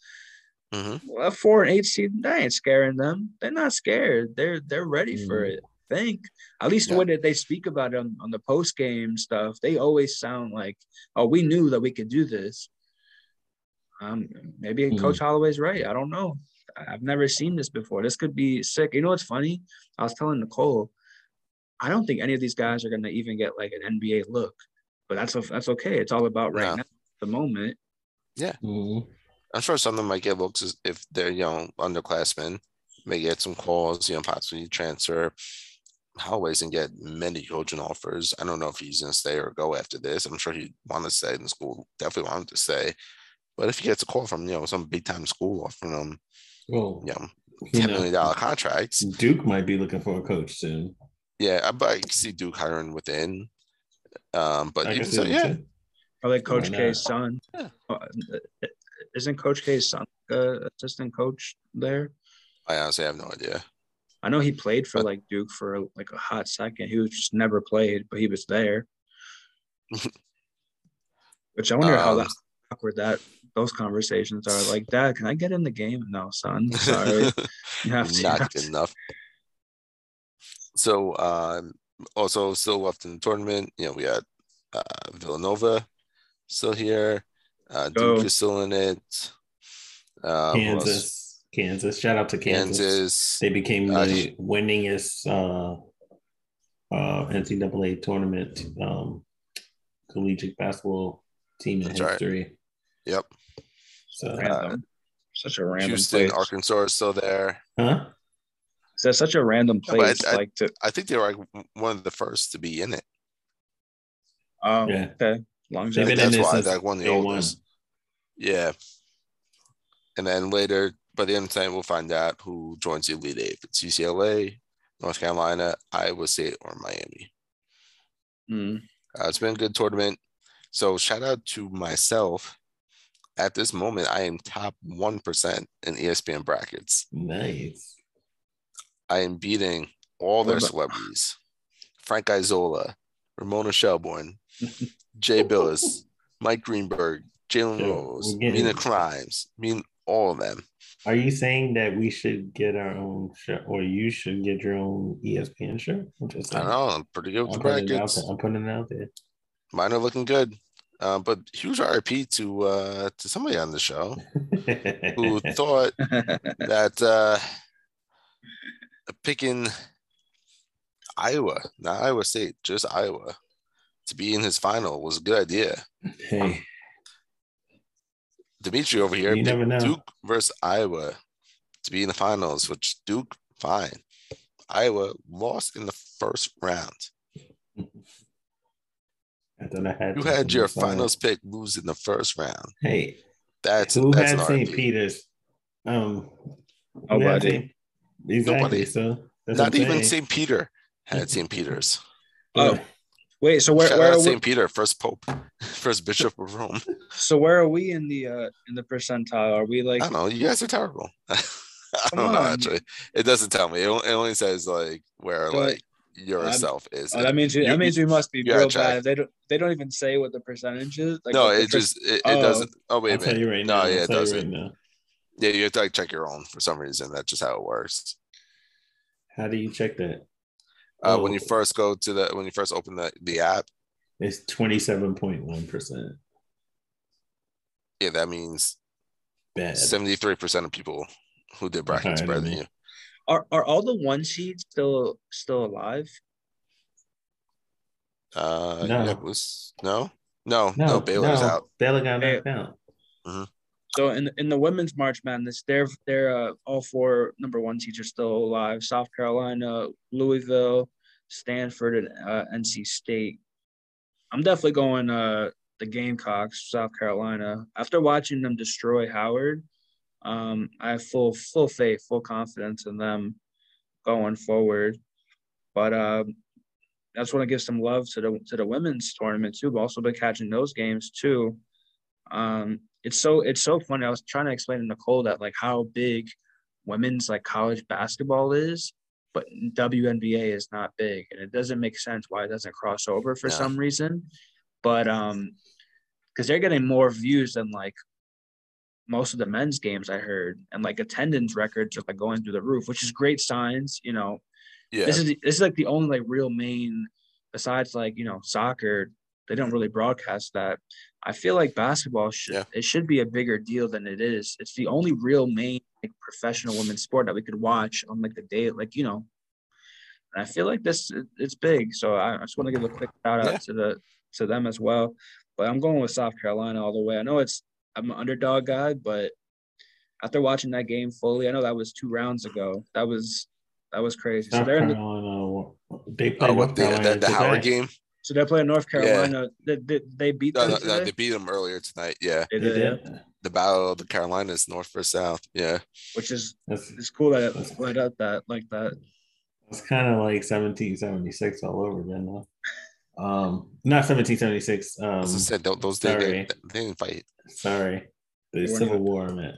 Speaker 1: Well, a four and eight seed, that ain't scaring them. They're not scared. They're they're ready for
Speaker 3: Mhm.
Speaker 1: it. I think at least the
Speaker 2: Yeah.
Speaker 1: way that they speak about it on, on the post game stuff, they always sound like, oh, we knew that we could do this. Um, maybe
Speaker 3: Mhm.
Speaker 1: Coach Holloway's right. I don't know. I- I've never seen this before. This could be sick. You know what's funny? I was telling Nicole, I don't think any of these guys are gonna even get like an NBA look, but that's that's okay. It's all about right
Speaker 2: No.
Speaker 1: now, the moment.
Speaker 3: Mhm.
Speaker 2: I'm sure some of them might get looks if they're you know underclassmen, may get some calls, you know, possibly transfer. Holloway's and get many coaching offers. I don't know if he's gonna stay or go after this. I'm sure he'd want to stay in the school. Definitely wanted to stay. But if he gets a call from you know some big time school offering him,
Speaker 3: Well,
Speaker 2: you know,
Speaker 3: you
Speaker 2: ten
Speaker 3: know,
Speaker 2: million dollar contracts,
Speaker 3: Duke might be looking for a coach soon.
Speaker 2: yeah, I, but I see Duke hiring within. Um, but
Speaker 3: I
Speaker 2: even so, yeah,
Speaker 3: that too.
Speaker 1: Probably Coach
Speaker 3: not?
Speaker 1: K's son.
Speaker 2: Yeah.
Speaker 1: Uh, Isn't Coach K's son uh, assistant coach there?
Speaker 2: I honestly have no idea.
Speaker 1: I know he played for like Duke for like a hot second. He was just never played, but he was there. Which I wonder how
Speaker 2: Um,
Speaker 1: that awkward that those conversations are. Like, Dad, can I get in the game? No, son. Sorry, you have to. you
Speaker 2: not
Speaker 1: have
Speaker 2: good
Speaker 1: to.
Speaker 2: enough. So um, also still left in the tournament. You know, we had uh, Villanova still here. Uh, Duke
Speaker 1: Go.
Speaker 2: is still in it. Uh.
Speaker 3: Kansas, Kansas. Shout out to Kansas.
Speaker 2: Kansas.
Speaker 3: They became
Speaker 2: Uh,
Speaker 3: the winningest uh, uh, NCAA tournament um, collegiate basketball team in
Speaker 2: That's right.
Speaker 3: history.
Speaker 2: Yep.
Speaker 3: So,
Speaker 1: Random. Such a random
Speaker 2: Houston,
Speaker 1: place.
Speaker 2: Arkansas is still there.
Speaker 3: huh?
Speaker 1: Is that such a random
Speaker 2: Yeah, I-
Speaker 1: place?
Speaker 2: I-
Speaker 1: like to.
Speaker 2: I think they were like one of the first to be in it.
Speaker 1: Oh,
Speaker 3: Yeah.
Speaker 1: okay.
Speaker 2: I
Speaker 1: Longevity.
Speaker 2: think that's why
Speaker 3: since
Speaker 2: like one of the
Speaker 3: day one.
Speaker 2: oldest. Yeah. And then later, by the end of the time, we'll find out who joins the Elite Eight. If it's UCLA, North Carolina, Iowa State, or Miami.
Speaker 1: Mm.
Speaker 2: Uh, it's been a good tournament. So shout out to myself. At this moment, I am top 1% in ESPN brackets.
Speaker 3: Nice.
Speaker 2: I am beating all their celebrities Frank Isola, Ramona Shelburne, Jay Bilas, Mike Greenberg, Jalen Rose, Mina Kimes. Mean, all of them.
Speaker 3: Are you saying that we should get our own show, or you should get your own ESPN just
Speaker 2: I know. I'm pretty good with
Speaker 3: I'm
Speaker 2: the
Speaker 3: putting, it out
Speaker 2: brackets.
Speaker 3: there. I'm putting it out there.
Speaker 2: Mine are looking good. Uh, but huge RIP to uh, to somebody on the show who thought that uh, picking Iowa, not Iowa State, just Iowa, to be in his final was a good idea.
Speaker 3: hey,
Speaker 2: Dimitri over here
Speaker 3: You never know.
Speaker 2: Duke versus Iowa to be in the finals, which Duke fine. Iowa lost in the first round.
Speaker 3: I thought I had.
Speaker 2: You had your finals pick lose in the first round.
Speaker 3: Hey,
Speaker 2: That's
Speaker 3: who
Speaker 2: that's
Speaker 3: had
Speaker 2: an
Speaker 3: St.
Speaker 2: RIP.
Speaker 3: Peter's? Um, who had
Speaker 1: Nobody.
Speaker 3: St. Exactly.
Speaker 2: Nobody.
Speaker 3: So that's
Speaker 2: Not even. St. Peter had St. Peter's.
Speaker 1: Oh, Wait, so where
Speaker 2: Shout
Speaker 1: where
Speaker 2: out
Speaker 1: are we,
Speaker 2: St. Peter, first pope, first bishop of Rome.
Speaker 1: so where are we in the uh in the percentile? Are we like
Speaker 2: I don't know. You guys are terrible. I
Speaker 1: Come
Speaker 2: don't know.
Speaker 1: on.
Speaker 2: Actually, it doesn't tell me. It only, it only says like where
Speaker 1: So,
Speaker 2: like yourself
Speaker 1: I'm-
Speaker 2: is.
Speaker 1: oh, that means we,
Speaker 2: You-
Speaker 1: that means we must be real bad. They don't they don't even say what the percentage is. Like
Speaker 2: no, it
Speaker 1: per-
Speaker 2: just it, it
Speaker 1: Oh.
Speaker 2: doesn't. Oh wait
Speaker 3: I'll
Speaker 2: a
Speaker 3: tell
Speaker 2: minute.
Speaker 3: you right
Speaker 2: no,
Speaker 3: now.
Speaker 2: yeah,
Speaker 3: I'll
Speaker 2: it doesn't.
Speaker 3: right.
Speaker 2: Yeah, you have to like check your own for some reason. That's just how it works.
Speaker 3: How do you check that?
Speaker 2: Uh, when you
Speaker 3: Oh.
Speaker 2: first go to the when you first open the the app,
Speaker 3: It's twenty-seven point one percent.
Speaker 2: yeah, that means
Speaker 3: Bad.
Speaker 2: seventy three percent of people who did brackets
Speaker 3: Higher
Speaker 2: better
Speaker 3: than
Speaker 2: than you.
Speaker 1: are are all the one seeds still still alive?
Speaker 2: Uh,
Speaker 3: No.
Speaker 2: yeah, was no, no, no,
Speaker 3: No,
Speaker 2: Baylor's
Speaker 3: no,
Speaker 2: out.
Speaker 3: Baylor got
Speaker 1: Hey.
Speaker 3: knocked out.
Speaker 1: So in in the women's March Madness, they're they're uh, all four number one are still alive. South Carolina, Louisville, Stanford, and uh, NC State. I'm definitely going uh the Gamecocks, South Carolina. After watching them destroy Howard, um, I have full full faith, full confidence in them going forward. But um, I just want to give some love to the to the women's tournament too. But also been catching those games too. Um, it's so it's so funny. I was trying to explain to Nicole that like how big women's like college basketball is, but WNBA is not big, and it doesn't make sense why it doesn't cross over for
Speaker 2: No.
Speaker 1: some reason. But um, because they're getting more views than like most of the men's games I heard, and like attendance records are like going through the roof, which is great signs. You know,
Speaker 2: Yeah,
Speaker 1: this is this is like the only like real main besides like you know soccer they don't really broadcast that i feel like basketball should
Speaker 2: Yeah.
Speaker 1: it should be a bigger deal than it is. It's the only real main like, professional women's sport that we could watch on like the day like you know. And i feel like this it- it's big so i, I just want to give a quick shout out
Speaker 2: Yeah.
Speaker 1: to the to them as well. But i'm going with south carolina all the way. I know it's i'm an underdog guy but after watching that game fully i know that was two rounds ago. That was that was crazy. So they're in the
Speaker 3: They play
Speaker 2: oh, what the,
Speaker 3: Carolina
Speaker 2: the, the Howard game?
Speaker 1: So they're playing North
Speaker 2: Yeah.
Speaker 1: Carolina. They, they, they beat
Speaker 2: No,
Speaker 1: them
Speaker 2: no,
Speaker 1: today?
Speaker 2: no, they beat them earlier tonight. Yeah,
Speaker 1: They
Speaker 3: They
Speaker 1: did, yeah.
Speaker 2: the battle of the Carolinas, North versus South. Yeah,
Speaker 1: which is
Speaker 3: That's
Speaker 1: it's cool that it played out that like that.
Speaker 3: It's kind of like 1776 all over again, though. Um, not 1776. Um,
Speaker 2: as I said, those they, they, they didn't fight.
Speaker 3: sorry, the Civil
Speaker 1: even-
Speaker 3: War. I meant.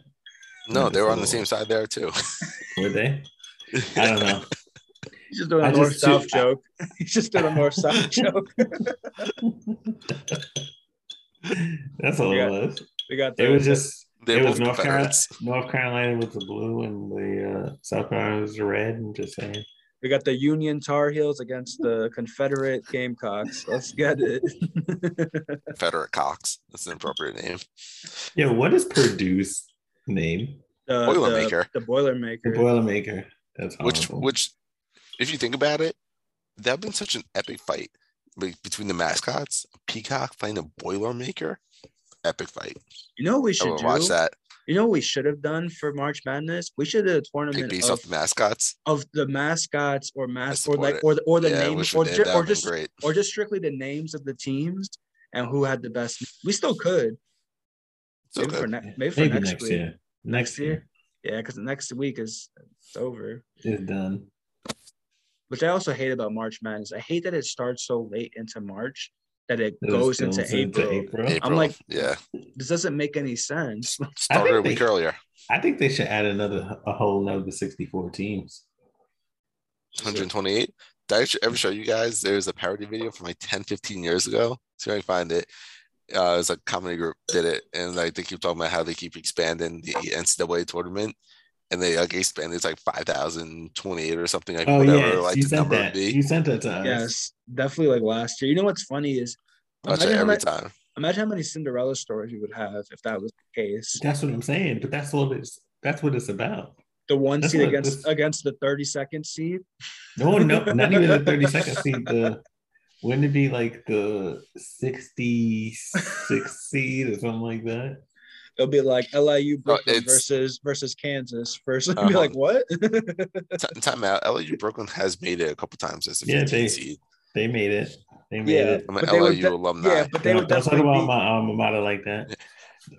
Speaker 2: No, they were on the same side there too.
Speaker 3: Were they? I don't know.
Speaker 1: He's just doing a north south joke. He's just doing a north south joke.
Speaker 3: That's all
Speaker 1: Yeah.
Speaker 3: it was.
Speaker 1: We got the
Speaker 3: It was just
Speaker 2: They're
Speaker 3: it was North Carolina.
Speaker 2: Confederates.
Speaker 3: North Carolina was the blue, and the uh, South Carolina was the red. And just saying,
Speaker 1: we got the Union Tar Heels against the Confederate Gamecocks. Let's get it.
Speaker 2: Confederate Cox. That's an appropriate name.
Speaker 3: yeah. What is Purdue's name?
Speaker 1: The,
Speaker 2: Boilermaker.
Speaker 1: The, the
Speaker 3: The
Speaker 1: Boilermaker.
Speaker 3: Boilermaker. That's
Speaker 2: Which, which, if you think about it, that would been such an epic fight be- between the mascots. Peacock playing a Boilermaker. Epic fight.
Speaker 1: You know what we should do?
Speaker 2: watch that.
Speaker 1: You know what we should have done for March Madness? We should have a
Speaker 2: Take
Speaker 1: tournament
Speaker 2: based
Speaker 1: of,
Speaker 2: off the mascots.
Speaker 1: of the mascots or
Speaker 2: I
Speaker 1: mas or like
Speaker 2: it.
Speaker 1: or the or the
Speaker 2: yeah,
Speaker 1: names or, ju- or just
Speaker 2: great.
Speaker 1: or just strictly the names of the teams and who had the best. We still could.
Speaker 2: So
Speaker 1: maybe for,
Speaker 2: good.
Speaker 1: ne- maybe for
Speaker 3: Maybe
Speaker 1: next,
Speaker 3: next
Speaker 1: week.
Speaker 3: year. Next year
Speaker 1: Yeah, because next week is it's over.
Speaker 3: is done.
Speaker 1: Which I also hate about March Madness. I hate that it starts so late into March that it
Speaker 3: It
Speaker 1: goes,
Speaker 3: goes
Speaker 1: into, April.
Speaker 3: April.
Speaker 2: April.
Speaker 1: like-
Speaker 2: yeah,
Speaker 1: This doesn't make any sense.
Speaker 2: started a
Speaker 3: they-
Speaker 2: week earlier.
Speaker 3: I think they should add another a whole another 64 teams.
Speaker 2: 128. did I ever show you guys? There's a parody video from like 10, 15 years ago. See if I can find it. Uh, it was a comedy group did it, and like they keep talking about how they keep expanding the NCAA tournament, and they like expanded it's like five thousand twenty eight or something like
Speaker 3: Oh
Speaker 2: whatever
Speaker 3: yeah,
Speaker 2: like
Speaker 3: you
Speaker 2: the
Speaker 3: sent
Speaker 2: number
Speaker 3: that.
Speaker 2: would be.
Speaker 3: You sent that to us.
Speaker 1: Yes, definitely like last year. You know what's funny is
Speaker 2: Watch it
Speaker 1: imagine how,
Speaker 2: every
Speaker 1: many,
Speaker 2: time.
Speaker 1: imagine how many Cinderella stories you would have if that was the case.
Speaker 3: That's what I'm saying. But that's what it's. That's what it's about.
Speaker 1: The one
Speaker 3: That's
Speaker 1: seed against
Speaker 3: this-
Speaker 1: against the 32nd seed.
Speaker 3: No, no, not even the 30 second seed. The wouldn't it be like the 66 seed or something like that?
Speaker 1: It'll be like LIU Brooklyn
Speaker 2: it's-
Speaker 1: versus versus Kansas. versus. it'll be
Speaker 2: Uh-huh.
Speaker 1: like what?
Speaker 2: T- time out. LIU Brooklyn has made it a couple times as a
Speaker 3: Yeah,
Speaker 2: 15
Speaker 3: they-
Speaker 2: seed.
Speaker 3: They made it. They made
Speaker 1: Yeah.
Speaker 3: it.
Speaker 2: I'm an
Speaker 1: But they
Speaker 2: LIU
Speaker 1: de-
Speaker 2: alumni.
Speaker 1: yeah, but they
Speaker 3: Don't-
Speaker 1: would
Speaker 3: don't talk
Speaker 1: definitely
Speaker 3: about
Speaker 1: be-
Speaker 3: my alma mater like that.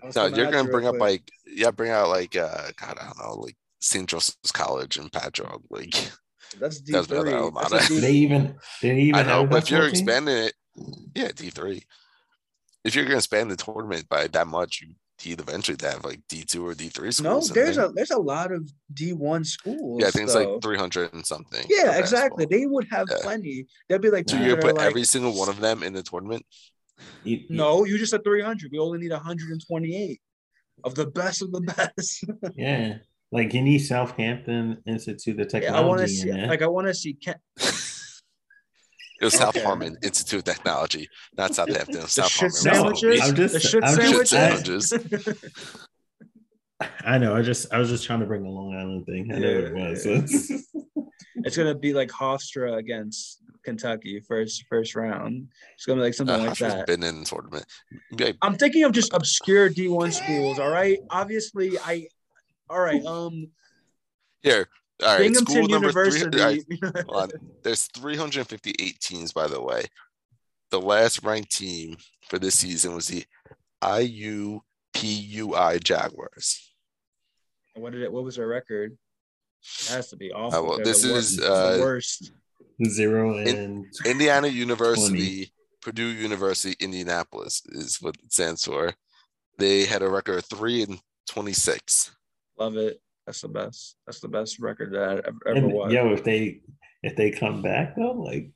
Speaker 1: I
Speaker 2: No, you're gonna bring
Speaker 1: real
Speaker 2: up
Speaker 1: quick.
Speaker 2: like yeah, bring out like uh God, I don't know, like St. Joseph's College and Patchogue. Like
Speaker 1: that's D
Speaker 2: that's
Speaker 1: three.
Speaker 2: alma
Speaker 1: That's
Speaker 2: mater.
Speaker 3: They even they even
Speaker 2: I know, but if you're
Speaker 3: team?
Speaker 2: expanding it, yeah, D three. If you're gonna expand the tournament by that much, you need eventually to have like D two or D three
Speaker 1: no,
Speaker 2: schools. in
Speaker 1: there's a there's a lot of D one schools.
Speaker 2: yeah, I think it's like three hundred and something.
Speaker 1: Yeah, exactly.
Speaker 2: basketball.
Speaker 1: They would have
Speaker 2: Yeah.
Speaker 1: plenty. They'd be like,
Speaker 2: So you're
Speaker 1: teams
Speaker 2: gonna
Speaker 1: that
Speaker 2: put
Speaker 1: like,
Speaker 2: every single one of them in the tournament.
Speaker 3: You- you-
Speaker 1: no, you just said 300. We only need 128 of the best of the best.
Speaker 3: Yeah. Like you need Southampton Institute of
Speaker 1: yeah, I want to see,
Speaker 3: in
Speaker 1: like, I want to see. Ken-
Speaker 2: It was South
Speaker 1: Okay.
Speaker 2: Harmon Institute of Technology, not Southampton.
Speaker 1: the
Speaker 2: South
Speaker 1: shit
Speaker 2: Harmon.
Speaker 1: sandwiches.
Speaker 3: I'm just-
Speaker 1: the shit
Speaker 3: I'm
Speaker 2: just-
Speaker 1: sandwiches.
Speaker 2: sandwiches.
Speaker 3: I know. I just I was just trying to bring the Long Island thing. I know what it
Speaker 1: Yeah,
Speaker 3: was.
Speaker 1: it's gonna be like Hofstra against Kentucky first first round. It's gonna be like something
Speaker 2: Uh,
Speaker 1: like
Speaker 2: Hofstra's
Speaker 1: that.
Speaker 2: been in the tournament. Like,
Speaker 1: I'm thinking of just obscure D1 schools. All right, obviously, I. All right, um,
Speaker 2: here, all right,
Speaker 1: Binghamton
Speaker 2: school number three.
Speaker 1: University.
Speaker 2: all right, hold on. There's 358 teams, by the way. The last ranked team for this season was the IUPUI Jaguars.
Speaker 1: what did it? What was their record? It has to be awful.
Speaker 2: Uh, well, this
Speaker 1: the
Speaker 2: is,
Speaker 1: worst, the
Speaker 2: uh,
Speaker 1: worst.
Speaker 3: Zero and
Speaker 2: Indiana University, Purdue University, Indianapolis is what it stands for. They had a record of three and 26.
Speaker 1: Love it. That's the best. That's the best record that I ever, ever
Speaker 3: and
Speaker 1: was.
Speaker 3: yo, if they if they come back though, like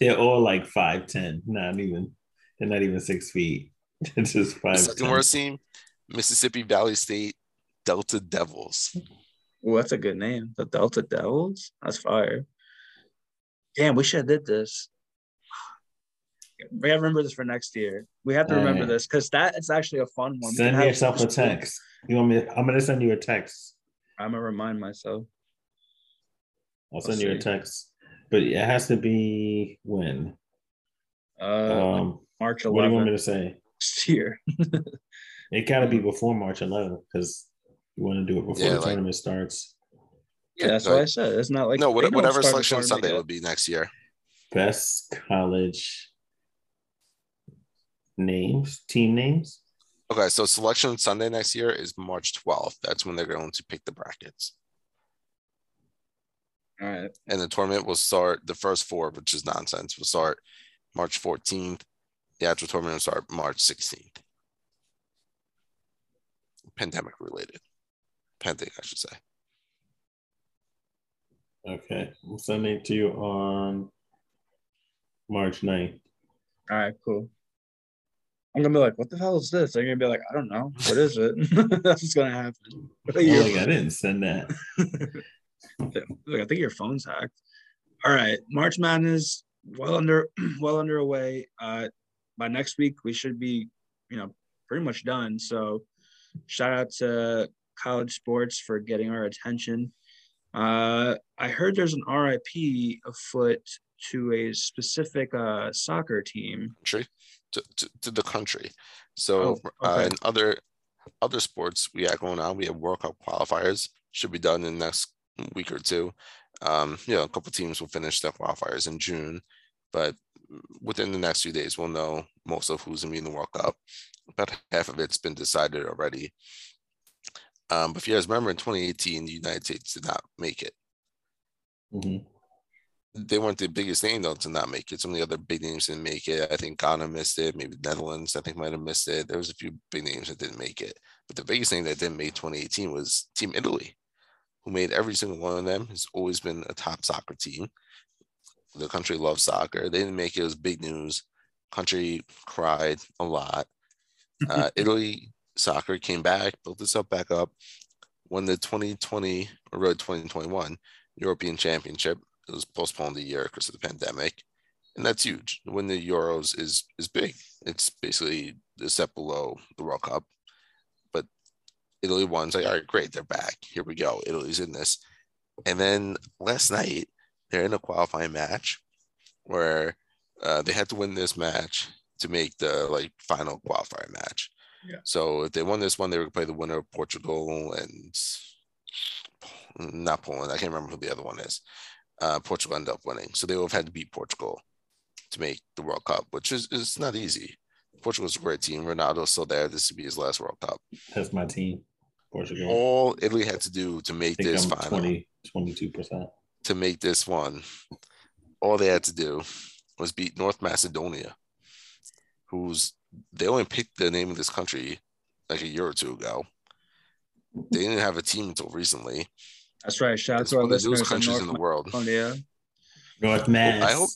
Speaker 3: they're all like five ten, not even they're not even six feet. It's just
Speaker 2: The
Speaker 3: five.
Speaker 2: second worst team, Mississippi Valley State Delta Devils.
Speaker 1: Ooh, that's a good name. The Delta Devils. That's fire. Damn, we should have did this. We gotta remember this for next year. We have to remember
Speaker 3: Alright.
Speaker 1: this because that is actually a fun one.
Speaker 3: Send yourself a
Speaker 1: schools.
Speaker 3: text. You want me? I'm gonna send you a text.
Speaker 1: I'm gonna remind myself.
Speaker 3: I'll
Speaker 1: Let's
Speaker 3: send you a text. But it has to be when?
Speaker 1: Uh,
Speaker 3: Um,
Speaker 1: March
Speaker 3: what do you want me to say?
Speaker 1: next year.
Speaker 3: It got to be before March 11th because you want to do it before
Speaker 2: Yeah,
Speaker 3: the
Speaker 2: like-
Speaker 3: tournament starts.
Speaker 1: Yeah, that's what I said. It's not like
Speaker 2: no,
Speaker 1: they
Speaker 2: whatever selection Sunday
Speaker 1: yet.
Speaker 2: would be next year.
Speaker 3: Best college names, team names.
Speaker 2: Okay, so selection Sunday next year is March 12th. That's when they're going to pick the brackets.
Speaker 1: All right.
Speaker 2: And the tournament will start the first four, which is nonsense, will start March 14th. The actual tournament will start March 16th. Pandemic related. Pandemic, I should say.
Speaker 3: Okay, I'm sending it to you on March 9th.
Speaker 1: All right, cool. I'm gonna be like, what the hell is this? They're gonna be like, I don't know. What is it? That's what's gonna happen. What are
Speaker 3: Oh,
Speaker 1: you-
Speaker 3: like, I didn't send that.
Speaker 1: Look, I think your phone's hacked. All right, March Madness well under well underway. Uh, by next week we should be, you know, pretty much done. So, shout out to college sports for getting our attention. Uh, I heard there's an RIP afoot to a specific uh, soccer team.
Speaker 2: Country to, to, to the country. So
Speaker 1: Oh,
Speaker 2: uh, in other other sports we have going on, we have World Cup qualifiers. Should be done in the next week or two. Um, you know, a couple teams will finish their qualifiers in June, but within the next few days, we'll know most of who's gonna be in the World Cup. About half of it's been decided already. Um, but if you guys remember in 2018, the United States did not make it.
Speaker 3: Mhm.
Speaker 2: They weren't the biggest name though to not make it. Some of the other big names didn't make it. I think Ghana missed it. Maybe Netherlands, I think, might have missed it. There was a few big names that didn't make it. But the biggest thing that didn't make 2018 was Team Italy, who made every single one of them. Has always been a top soccer team. The country loves soccer. They didn't make it Was big news. Country cried a lot. Uh, Italy soccer came back, built itself back up, won the 2020 or really 2021 European Championship. It was postponed a year because of the pandemic, and that's huge. Win the Euros is is big. It's basically a step below the World Cup, but Italy won. It's like, all right, great, they're back. Here we go. Italy's in this. And then last night, they're in a qualifying match where uh, they had to win this match to make the like final qualifying match.
Speaker 1: Yeah.
Speaker 2: So if they won this one, they would play the winner of Portugal and not Poland. I can't remember who the other one is. Uh, Portugal ended up winning, so they would have had to beat Portugal to make the World Cup, which is is not easy. Portugal's a great team. Ronaldo's still there. This would be his last World Cup.
Speaker 3: That's my team. Portugal.
Speaker 2: All Italy had to do to make this
Speaker 3: I'm
Speaker 2: final
Speaker 3: 20, 22%.
Speaker 2: to make this one, all they had to do was beat North Macedonia, who's they only picked the name of this country like a year or two ago. They didn't have a team until recently.
Speaker 1: That's right. Shout out to our
Speaker 2: one of the
Speaker 1: listeners in
Speaker 2: countries
Speaker 1: North
Speaker 2: in the world.
Speaker 1: Macedonia.
Speaker 3: North Mass.
Speaker 2: I hope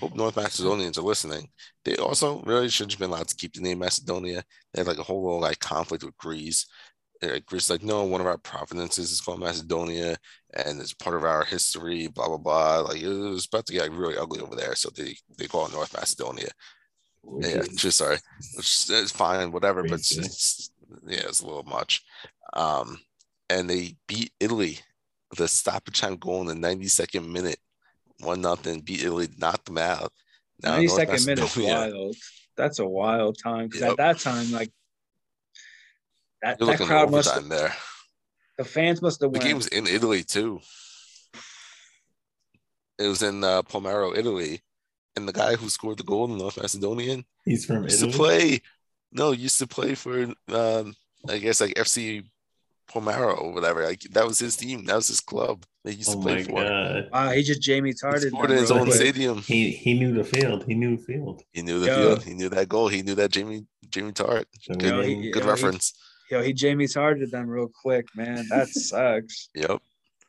Speaker 2: hope North Macedonians are listening. They also really should have been allowed to keep the name Macedonia. They had like a whole little like conflict with Greece. And, like, Greece like, no, one of our provinces is called Macedonia and it's part of our history, blah blah blah. Like it was about to get like, really ugly over there. So they, they call it North Macedonia.
Speaker 3: which
Speaker 2: Yeah,
Speaker 3: is-
Speaker 2: just sorry. Which is fine, whatever, but it's,
Speaker 3: Crazy.
Speaker 2: it's yeah, it's a little much. Um, and they beat Italy with a stoppage time goal in the 92nd minute. One nothing, beat Italy, knocked them out. Now
Speaker 1: Ninety
Speaker 2: North
Speaker 1: minute is wild. That's a wild time because
Speaker 2: Yep.
Speaker 1: at that time, like that, that
Speaker 2: looking at
Speaker 1: crowd must
Speaker 2: overtime there.
Speaker 1: the fans must have
Speaker 2: The
Speaker 1: went.
Speaker 2: game was in Italy too. It was in uh, Palmero, Italy, and the guy who scored the goal in North Macedonian
Speaker 3: He's from
Speaker 2: used
Speaker 3: Italy.
Speaker 2: to play. No, used to play for um, I guess like FC Palmero or whatever. Like that was his team. That was his club. They used
Speaker 3: Oh
Speaker 2: to play
Speaker 3: my
Speaker 2: for.
Speaker 3: god.
Speaker 1: Wow, he just Jamie
Speaker 2: He
Speaker 1: Tarded.
Speaker 2: scored in his own stadium.
Speaker 3: He he knew the field. He knew the field.
Speaker 2: He knew the
Speaker 1: Yo.
Speaker 2: field. He knew that goal. He knew that Jamie Jamie
Speaker 3: Tartt.
Speaker 2: Good,
Speaker 1: Yo, he-
Speaker 2: good
Speaker 1: yo, he-
Speaker 2: reference.
Speaker 1: Yo, he Jamie Tarded them real quick, man. That sucks.
Speaker 2: Yep.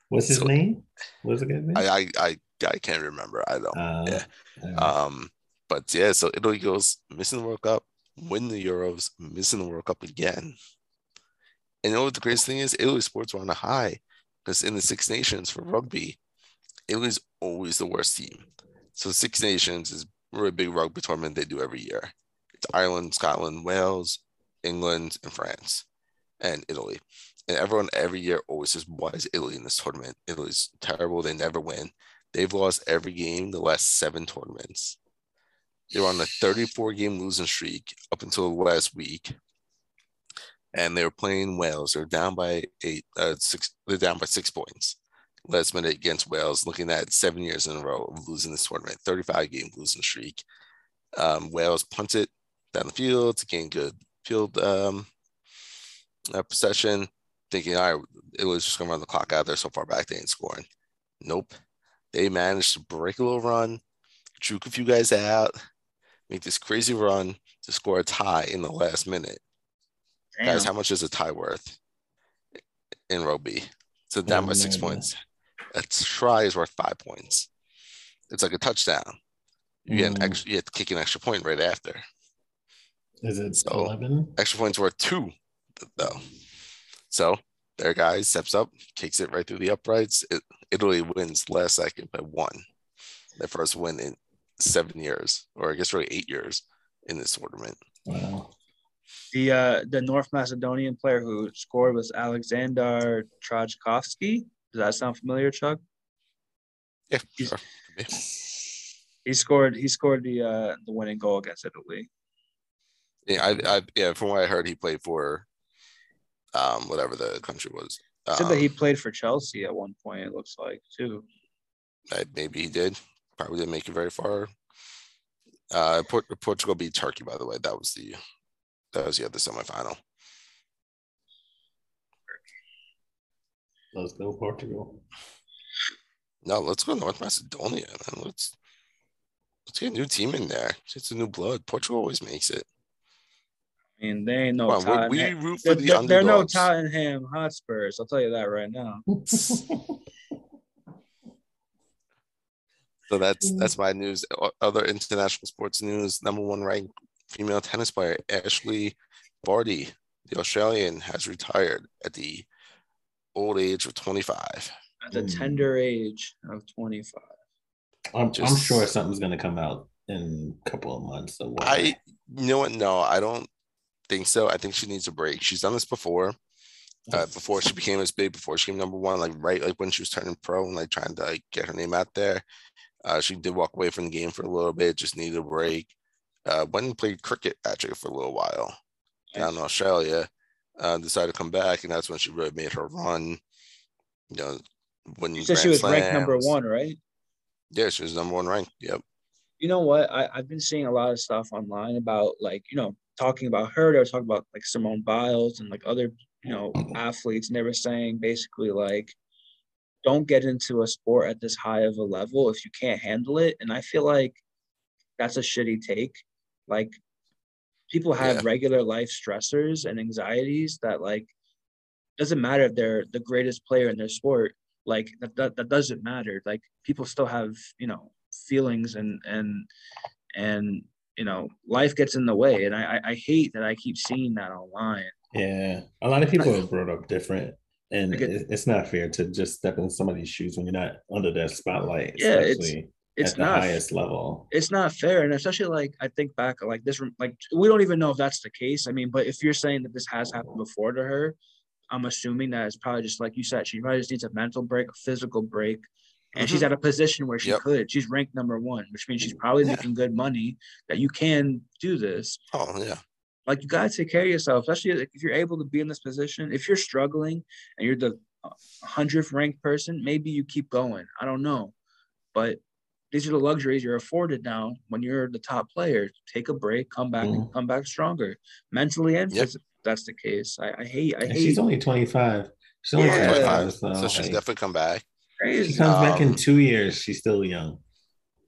Speaker 3: what's his
Speaker 2: so-
Speaker 3: name? What's the guy's name?
Speaker 2: I, I I I can't remember. I don't.
Speaker 3: Uh,
Speaker 2: yeah.
Speaker 3: alright.
Speaker 2: Um, but yeah, so Italy goes missing the World Cup, win the Euros, missing the World Cup again. And you know what the greatest thing is? Italy sports were on a high because in the Six Nations for mm-hmm. rugby, Italy's always the worst team. So Six Nations is a really big rugby tournament they do every year. It's Ireland, Scotland, Wales, England, and France, and Italy. And everyone every year always says, "Why is Italy in this tournament? Italy's terrible. They never win." They've lost every game the last seven tournaments. They were on a 34 game losing streak up until last week. And they were playing Wales. They're down by eight, uh, six, they're down by six points. Last minute against Wales, looking at seven years in a row of losing this tournament, 35 game losing streak. Um, Wales punted down the field to gain good field um, uh, possession, thinking, all right, it was just going to run the clock out there so far back, they ain't scoring. Nope. They managed to break a little run, juke a few guys out, make this crazy run to score a tie in the last minute.
Speaker 1: Damn.
Speaker 2: Guys, how much is a tie worth in rugby? So down
Speaker 3: have
Speaker 2: by six
Speaker 3: idea.
Speaker 2: points. A try is worth five points. It's like a touchdown. You get an
Speaker 3: Mm.
Speaker 2: extra, you have to kick an extra point right after.
Speaker 3: Is it
Speaker 2: So-
Speaker 3: 11?
Speaker 2: Extra points worth two, though. So their guy steps up, kicks it right through the uprights. It, Italy wins last second by one. Their first win in seven years, or I guess really eight years in this tournament.
Speaker 3: Wow.
Speaker 1: The uh, the North Macedonian player who scored was Alexander Trajkovski. Does that sound familiar, Chuck?
Speaker 2: Yeah, sure. Be.
Speaker 1: He scored. He scored the uh, the winning goal against Italy.
Speaker 2: Yeah, I, I, yeah. From what I heard, he played for, um, whatever the country was.
Speaker 1: He said that he
Speaker 2: Um,
Speaker 1: played for Chelsea at one point. It looks like too.
Speaker 2: I- maybe he did. Probably didn't make it very far. Uh, Port- Portugal beat Turkey, by the way. That was the that was the other semifinal.
Speaker 3: Let's go Portugal.
Speaker 2: No, let's go North Macedonia, man. Let's let's get a new team in there. It's a new blood. Portugal always makes it.
Speaker 1: I mean, they ain't no
Speaker 2: Come on, would we
Speaker 1: Tottenham.
Speaker 2: root for the
Speaker 1: they're- they're no? Tottenham Hotspurs. I'll tell you that right now.
Speaker 2: So that's that's my news. Other international sports news: number one ranked female tennis player Ashleigh Barty, the Australian, has retired at the old age of 25.
Speaker 1: At the tender age of 25.
Speaker 3: I'm, Just, I'm sure something's going to come out in a couple of months. Or
Speaker 2: I, you know what? No, I don't think so. I think she needs a break. She's done this before. Uh, before she became as big, before she came number one, like right, like when she was turning pro and like trying to like get her name out there, uh, she did walk away from the game for a little bit, just needed a break. Uh, went and played cricket actually for a little while down in Australia. Uh, decided to come back, and that's when she really made her run. You know, when
Speaker 1: you said she was slams. ranked number one, right?
Speaker 2: Yeah, she was number one ranked. Yep.
Speaker 1: You know what? I, I've been seeing a lot of stuff online about like, you know, talking about her. They were talking about like Simone Biles and like other, you know, athletes, and they were saying basically like, don't get into a sport at this high of a level if you can't handle it. And I feel like that's a shitty take. Like people have yeah. regular life stressors and anxieties that like doesn't matter if they're the greatest player in their sport like that, that, that doesn't matter. Like people still have you know feelings and and and you know life gets in the way. And i i hate that i keep seeing that online.
Speaker 3: Yeah. A lot of people are brought up different and it's not fair to just step in somebody's shoes when you're not under that spotlight
Speaker 1: yeah it's it's not
Speaker 3: highest level
Speaker 1: it's not fair and especially like i think back like this like we don't even know if that's the case i mean but if you're saying that this has happened before to her I'm assuming that it's probably just like you said, she probably just needs a mental break, a physical break. And mm-hmm. she's at a position where she yep. could. She's ranked number one, which means she's probably yeah. making good money that you can do this.
Speaker 2: Oh, yeah.
Speaker 1: Like you gotta take care of yourself, especially if you're able to be in this position. If you're struggling and you're the hundredth ranked person, maybe you keep going. I don't know. But these are the luxuries you're afforded now when you're the top player. Take a break, come back, mm-hmm. and come back stronger, mentally and yep. physically that's the case. I, I hate. I hate.
Speaker 3: She's only twenty five. She's only
Speaker 2: yeah. 25, so, so she's like, definitely come back.
Speaker 3: Crazy. She comes um, back in um, two years. She's still young.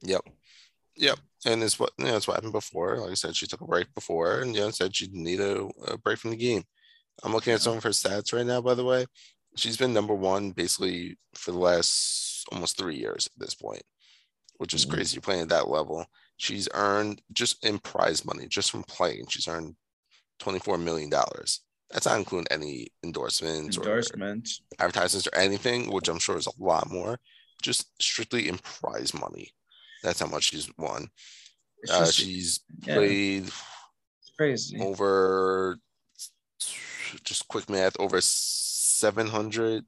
Speaker 2: Yep. Yep. And it's what you know, it's what happened before. Like I said, she took a break before and you know said she need a, a break from the game. I'm looking at some of her stats right now, by the way. She's been number one basically for the last almost three years at this point, which is mm-hmm. crazy playing at that level. She's earned just in prize money, just from playing, she's earned $24 million. That's not including any endorsements,
Speaker 1: endorsements,
Speaker 2: or advertisements, or anything, which I'm sure is a lot more. Just strictly in prize money. That's how much she's won. Uh, she's yeah. played
Speaker 1: crazy
Speaker 2: over just quick math over 700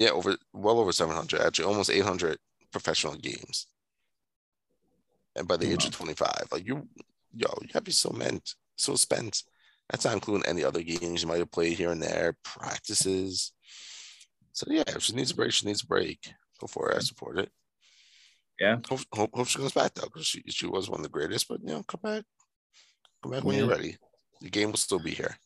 Speaker 2: yeah over well over 700 actually almost 800 professional games and by the age of 25 like you yo you have to be so meant so spent. That's not including any other games you might have played here and there, practices. So yeah, if she needs a break, she needs a break. Before I support it.
Speaker 1: Yeah.
Speaker 2: Hope, hope, hope she comes back though, because she, she was one of the greatest. But you know, come back, come back when you're ready. The game will still be here.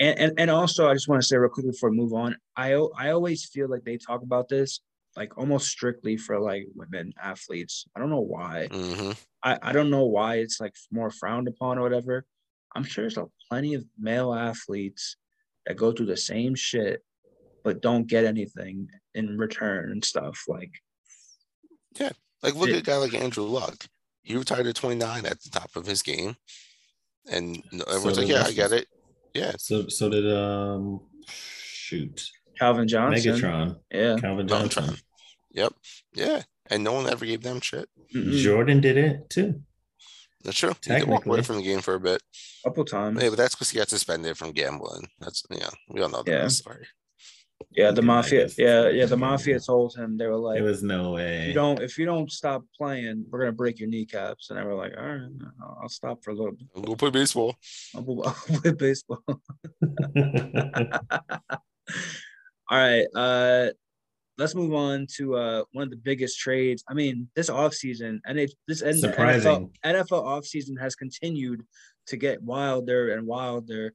Speaker 1: And, and and also, I just want to say real quick before we move on. I I always feel like they talk about this like almost strictly for like women athletes. I don't know why.
Speaker 2: Mm-hmm.
Speaker 1: I I don't know why it's like more frowned upon or whatever. I'm sure there's a plenty of male athletes that go through the same shit but don't get anything in return and stuff like
Speaker 2: yeah like look it, at a guy like andrew luck he retired at 29 at the top of his game and everyone's so like yeah i get it yeah
Speaker 3: so so did um shoot
Speaker 1: calvin johnson
Speaker 3: megatron
Speaker 1: yeah
Speaker 3: calvin johnson
Speaker 2: yep yeah and no one ever gave them shit
Speaker 3: mm jordan did it too
Speaker 2: that's true. He did walk away from the game for a bit.
Speaker 1: A couple times.
Speaker 2: Yeah, but that's because he got suspended from gambling. That's yeah, we all know that yeah. story.
Speaker 1: Yeah, the mafia. Yeah, yeah, the mafia told him they were like,
Speaker 3: "There was no way.
Speaker 1: You don't if you don't stop playing, we're gonna break your kneecaps." And they were like, "All right, I'll stop for a little bit.
Speaker 2: I'll go play baseball.
Speaker 1: I'll I'll play baseball." All right. Uh, let's move on to uh, one of the biggest trades. I mean, this offseason, and it this and NFL, NFL offseason has continued to get wilder and wilder.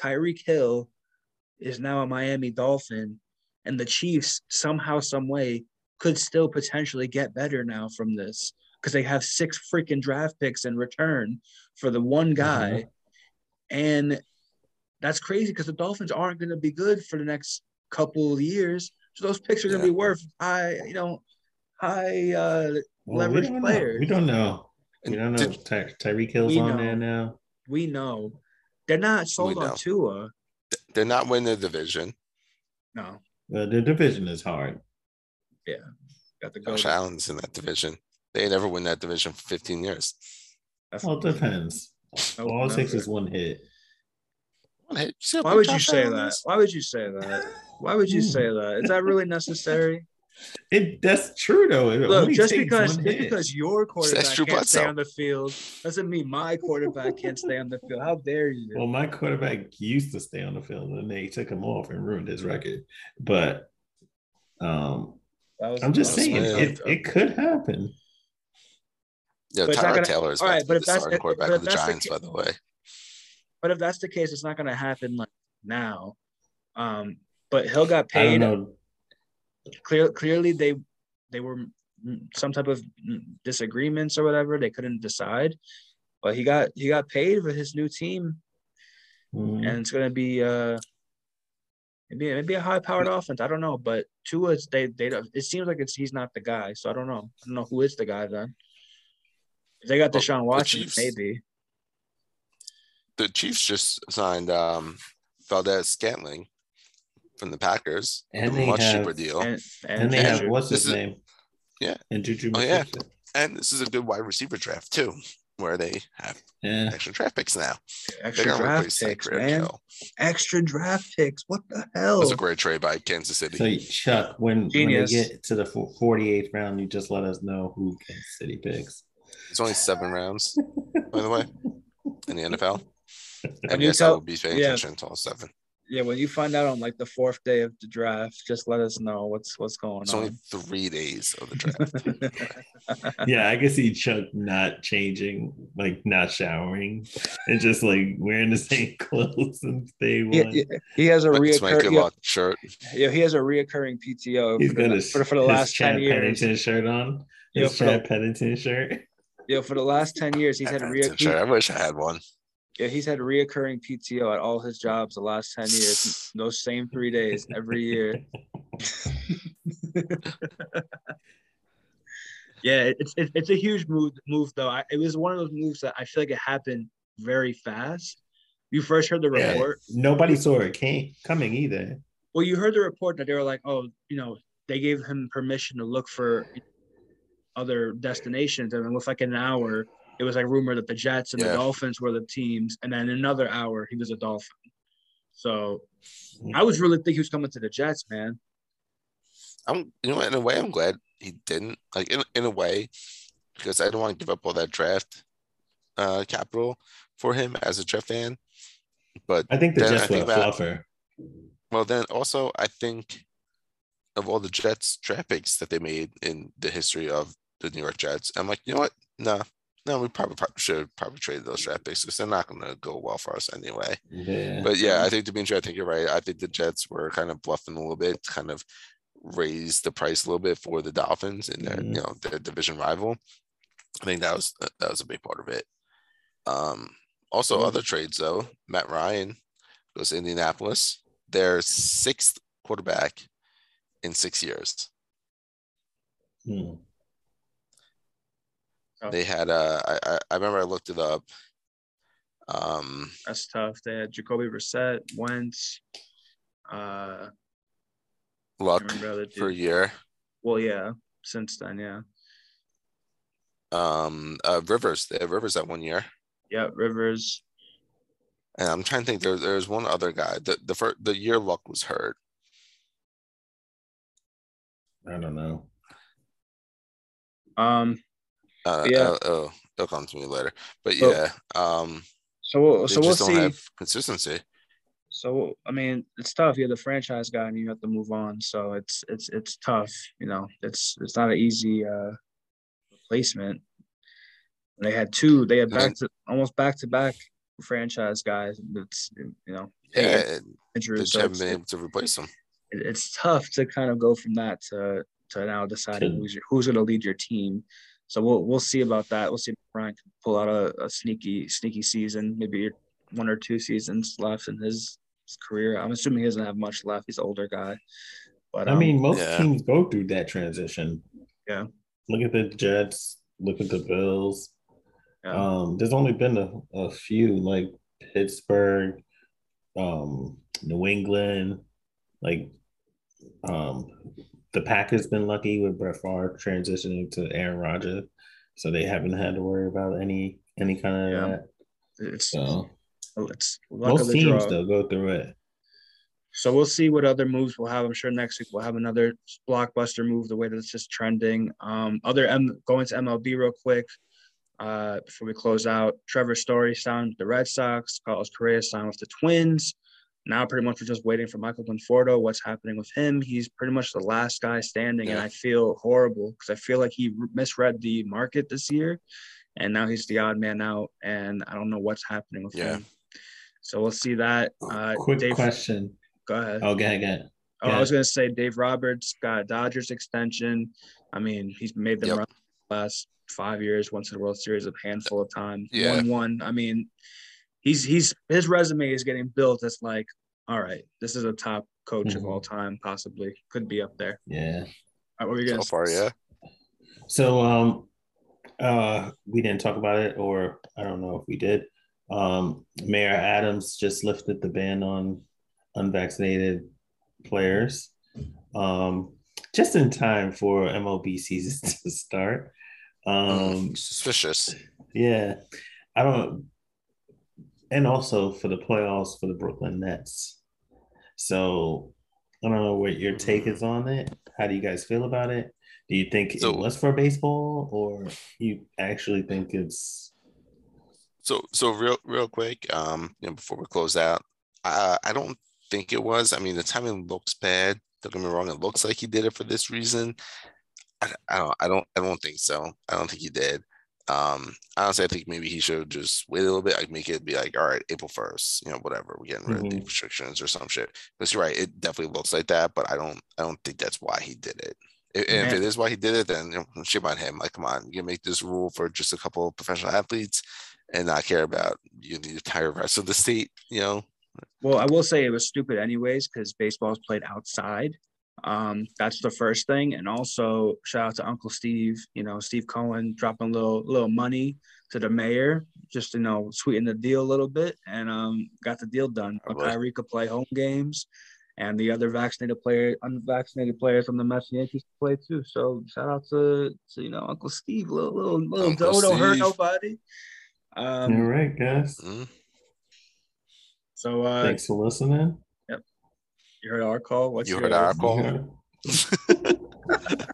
Speaker 1: Tyreek Hill is now a Miami Dolphin, and the Chiefs somehow, some way, could still potentially get better now from this because they have six freaking draft picks in return for the one guy, mm-hmm. and that's crazy because the Dolphins aren't going to be good for the next couple of years so those picks are going to be worth high, you know, high uh,
Speaker 3: Well, we
Speaker 1: leverage
Speaker 3: don't know.
Speaker 1: players.
Speaker 3: We don't know. We don't know. Ty- Tyreek Hill's on
Speaker 1: know.
Speaker 3: there now.
Speaker 1: We know they're not sold on Tua.
Speaker 2: They're not winning the division.
Speaker 1: No,
Speaker 3: Uh, the division is hard. Yeah.
Speaker 1: Got the go.
Speaker 2: Josh Allen's in that division. They never win that division for 15 years.
Speaker 1: That's
Speaker 3: Well, it depends.
Speaker 1: Nope,
Speaker 3: All it takes is one hit.
Speaker 2: One hit. how
Speaker 1: Why
Speaker 2: good
Speaker 1: would you say
Speaker 2: Allen
Speaker 1: that?
Speaker 2: is?
Speaker 1: Why would you say that? Why would you say that? Is that really necessary?
Speaker 3: It that's true though. It
Speaker 1: Look, just because just because your quarterback
Speaker 2: Drew
Speaker 1: can't stay
Speaker 2: Bledsoe.
Speaker 1: on the field doesn't mean my quarterback can't stay on the field. How dare you?
Speaker 3: Well, my quarterback used to stay on the field, and they took him off and ruined his record. But um,
Speaker 1: That was-
Speaker 3: I'm just saying
Speaker 2: my
Speaker 3: it, it could happen.
Speaker 2: Yeah,
Speaker 1: But
Speaker 2: Tyler
Speaker 1: gonna-
Speaker 2: Taylor is
Speaker 1: all
Speaker 2: about
Speaker 1: right, but if
Speaker 2: the
Speaker 1: that's-
Speaker 2: starting
Speaker 1: if-
Speaker 2: quarterback
Speaker 1: but
Speaker 2: of the
Speaker 1: that's the
Speaker 2: Giants, by the way.
Speaker 1: But if that's the case, it's not going to happen like now. Um, but Hill got paid.
Speaker 3: know.
Speaker 1: Clear, clearly, they they were mm, some type of mm, disagreements or whatever. They couldn't decide. But he got he got paid for his new team,
Speaker 3: Mhm.
Speaker 1: and it's going to be uh maybe maybe a high powered offense. I don't know, but Tua's they they don't. It seems like it's he's not the guy. So I don't know. I don't know who is the guy then. If they got
Speaker 2: Well,
Speaker 1: Deshaun
Speaker 2: the
Speaker 1: Watson,
Speaker 2: Chiefs-
Speaker 1: maybe.
Speaker 2: The Chiefs just signed um, Valdes-Scantling from the Packers.
Speaker 3: And
Speaker 2: a
Speaker 3: they
Speaker 2: much
Speaker 3: have-
Speaker 2: cheaper deal.
Speaker 1: And
Speaker 3: And
Speaker 1: and,
Speaker 3: they have
Speaker 1: Juju.
Speaker 3: what's his
Speaker 2: This is-
Speaker 3: name?
Speaker 2: Yeah.
Speaker 3: And Juju.
Speaker 2: Oh, yeah. And this is a good wide receiver draft too, where they have
Speaker 3: Yeah.
Speaker 2: extra draft picks now.
Speaker 1: extra
Speaker 2: They're
Speaker 1: draft picks,
Speaker 2: Tyreek
Speaker 1: man.
Speaker 2: Hill.
Speaker 1: Extra draft picks. What the
Speaker 2: That
Speaker 1: hell?
Speaker 2: was a great trade by Kansas City.
Speaker 3: So Chuck, when, when they get to the forty eighth round, you just let us know who Kansas City picks.
Speaker 2: It's only seven rounds, by the way, in the NFL.
Speaker 1: When
Speaker 2: And
Speaker 1: you
Speaker 2: yes, I
Speaker 1: tell-
Speaker 2: will be paying
Speaker 1: yeah.
Speaker 2: attention to all seven.
Speaker 1: Yeah, when you find out on like the fourth day of the draft, just let us know what's what's going
Speaker 2: It's only three days of the draft.
Speaker 3: yeah, I can see Chuck not changing, like not showering, and just like wearing the same clothes since day
Speaker 1: he,
Speaker 3: one.
Speaker 1: he- he has a
Speaker 2: But it's my good
Speaker 1: reoccurring yeah,
Speaker 2: shirt.
Speaker 1: yeah, he has a reoccurring PTO
Speaker 3: He's
Speaker 1: for,
Speaker 3: got
Speaker 1: the,
Speaker 3: his,
Speaker 1: for, for the last
Speaker 3: Chad
Speaker 1: ten years.
Speaker 3: Pennington shirt on.
Speaker 1: Yeah,
Speaker 3: His
Speaker 1: for the-
Speaker 3: Chad Pennington shirt.
Speaker 1: Yeah, for the last ten years, he's had a rea-
Speaker 2: Sure, I wish I had one.
Speaker 1: Yeah, he's had reoccurring PTO at all his jobs the last ten years. Those same three days every year. yeah, it's it's it's a huge move move though. I, it was one of those moves that I feel like it happened very fast. You first heard the
Speaker 3: Yeah.
Speaker 1: report.
Speaker 3: Nobody saw it came coming either.
Speaker 1: Well, you heard the report that they were like, oh, you know, they gave him permission to look for other destinations, and then with like an hour, it was like rumored that the Jets and
Speaker 2: Yeah.
Speaker 1: the Dolphins were the teams, and then another hour he was a Dolphin. So I was really thinking he was coming to the Jets, man.
Speaker 2: I'm, you know, what, in a way, I'm glad he didn't. Like, in in a way, because I don't want to give up all that draft uh capital for him as a Jet fan. But
Speaker 3: I think the
Speaker 2: I
Speaker 3: Jets were a
Speaker 2: think
Speaker 3: fluffer.
Speaker 2: well, then also, I think of all the Jets draft picks that they made in the history of the New York Jets, I'm like, you know what? No, no, we probably, probably should probably trade those draft picks because they're not going to go well for us anyway.
Speaker 3: Yeah.
Speaker 2: But yeah, I think to be Dimitri, I think you're right. I think the Jets were kind of bluffing a little bit, to kind of raise the price a little bit for the Dolphins and their,
Speaker 3: Mhm.
Speaker 2: you know, their division rival. I think that was that was a big part of it. Um, also
Speaker 1: Mhm.
Speaker 2: other trades though, Matt Ryan goes to Indianapolis. Their sixth quarterback in six years.
Speaker 3: Hmm.
Speaker 1: Oh.
Speaker 2: They had uh I, I I remember I looked it up. Um
Speaker 1: That's tough. They had Jacoby Brissett, Wentz. Uh,
Speaker 2: luck for a year.
Speaker 1: Well, yeah. Since then, yeah.
Speaker 2: Um uh Rivers, they had Rivers that one year.
Speaker 1: Yeah, Rivers.
Speaker 2: And I'm trying to think. There, there's one other guy. The the first, the year Luck was hurt.
Speaker 3: I don't know.
Speaker 1: Um.
Speaker 2: Uh,
Speaker 1: Yeah.
Speaker 2: uh, oh, it'll come to me later. But
Speaker 1: So-
Speaker 2: yeah, um,
Speaker 1: So we'll,
Speaker 2: they
Speaker 1: so we'll
Speaker 2: don't
Speaker 1: see.
Speaker 2: have consistency.
Speaker 1: So I mean, it's tough. You're the franchise guy, and you have to move on. So it's it's it's tough. You know, it's it's not an easy uh, replacement. They had two. They had back to almost back to back franchise guys. That's you know
Speaker 2: Yeah,
Speaker 1: they
Speaker 2: and they
Speaker 1: injuries.
Speaker 2: just
Speaker 1: So
Speaker 2: haven't been able to replace them.
Speaker 1: it- it's tough to kind of go from that to to now deciding who's your, who's going to lead your team. So we'll we'll see about that. We'll see if Ryan can pull out a, a sneaky sneaky season, maybe one or two seasons left in his, his career. I'm assuming he doesn't have much left. He's an older guy, but
Speaker 3: I
Speaker 1: um,
Speaker 3: mean, most
Speaker 2: Yeah.
Speaker 3: teams go through that transition.
Speaker 1: Yeah.
Speaker 3: Look at the Jets. Look at the Bills.
Speaker 1: Yeah.
Speaker 3: Um, there's only been a, a few like Pittsburgh, um, New England, like um, the Packers been lucky with Brett Favre transitioning to Aaron Rodgers, so they haven't had to worry about any any kind of
Speaker 1: Yeah.
Speaker 3: that.
Speaker 1: It's
Speaker 3: So
Speaker 1: it's luck
Speaker 3: most teams still go through it.
Speaker 1: So we'll see what other moves we'll have. I'm sure next week we'll have another blockbuster move. The way that it's just trending. Um, other M going to MLB real quick. Uh, before we close out, Trevor Story signed with the Red Sox. Carlos Correa signed with the Twins. Now, pretty much, we're just waiting for Michael Conforto. What's happening with him? He's pretty much the last guy standing, and I feel horrible because I feel like he misread the market this year, and now he's the odd man out, and I don't know what's happening with
Speaker 2: Yeah.
Speaker 1: him. So we'll see that. Uh,
Speaker 3: Quick
Speaker 1: Dave,
Speaker 3: question.
Speaker 1: go ahead.
Speaker 3: Oh, go ahead, go ahead.
Speaker 1: Oh, I was gonna say Dave Roberts got a Dodgers extension. I mean, he's made them
Speaker 2: Yep.
Speaker 1: run the last five years, once in the World Series a handful of times.
Speaker 2: Yeah.
Speaker 1: One one. I mean, he's he's his resume is getting built as like, all right, this is a top coach of
Speaker 3: Mhm.
Speaker 1: all time, possibly. Could be up there.
Speaker 3: Yeah.
Speaker 1: All right, what were you
Speaker 2: So far, yeah.
Speaker 3: So um uh we didn't talk about it or I don't know if we did. Um Mayor Adams just lifted the ban on unvaccinated players. Um just in time for MLB season to start. Um
Speaker 2: Suspicious.
Speaker 3: yeah. I don't and also for the playoffs for the Brooklyn Nets. So I don't know what your take is on it. How do you guys feel about it? Do you think
Speaker 2: So-
Speaker 3: it was for baseball or you actually think it's
Speaker 2: So so real real quick, um, you know, before we close out, uh, I don't think it was. I mean, the timing looks bad. Don't get me wrong; it looks like he did it for this reason. I, I don't, I don't, I don't think so. I don't think he did. Um, honestly, I think maybe he should just wait a little bit. Like make it be like, all right, April first, you know, whatever. We're getting rid of the
Speaker 3: Mhm.
Speaker 2: restrictions or some shit. But you're right; it definitely looks like that. But I don't, I don't think that's why he did it. If, and if it is why he did it, then you know, shame on him. Like, come on, you make this rule for just a couple of professional athletes and not care about you know, the entire rest of the state. You know,
Speaker 1: Well, I will say it was stupid anyways because baseball's played outside. Um, that's the first thing, and also shout out to Uncle Steve. You know, Steve Cohen dropping a little little money to the mayor, just you know, sweeten the deal a little bit, and um, got the deal done.
Speaker 2: Probably.
Speaker 1: Kyrie could play home games, and the other vaccinated player, unvaccinated players from the Mets and Yankees could play too. So shout out to, to you know Uncle Steve, little little little
Speaker 2: Uncle
Speaker 1: dough don't hurt nobody.
Speaker 3: all
Speaker 1: Um,
Speaker 3: right, guys?
Speaker 2: Mm.
Speaker 1: so uh,
Speaker 3: Thanks for listening.
Speaker 1: You heard our call. What's
Speaker 2: You
Speaker 1: your,
Speaker 2: heard our call.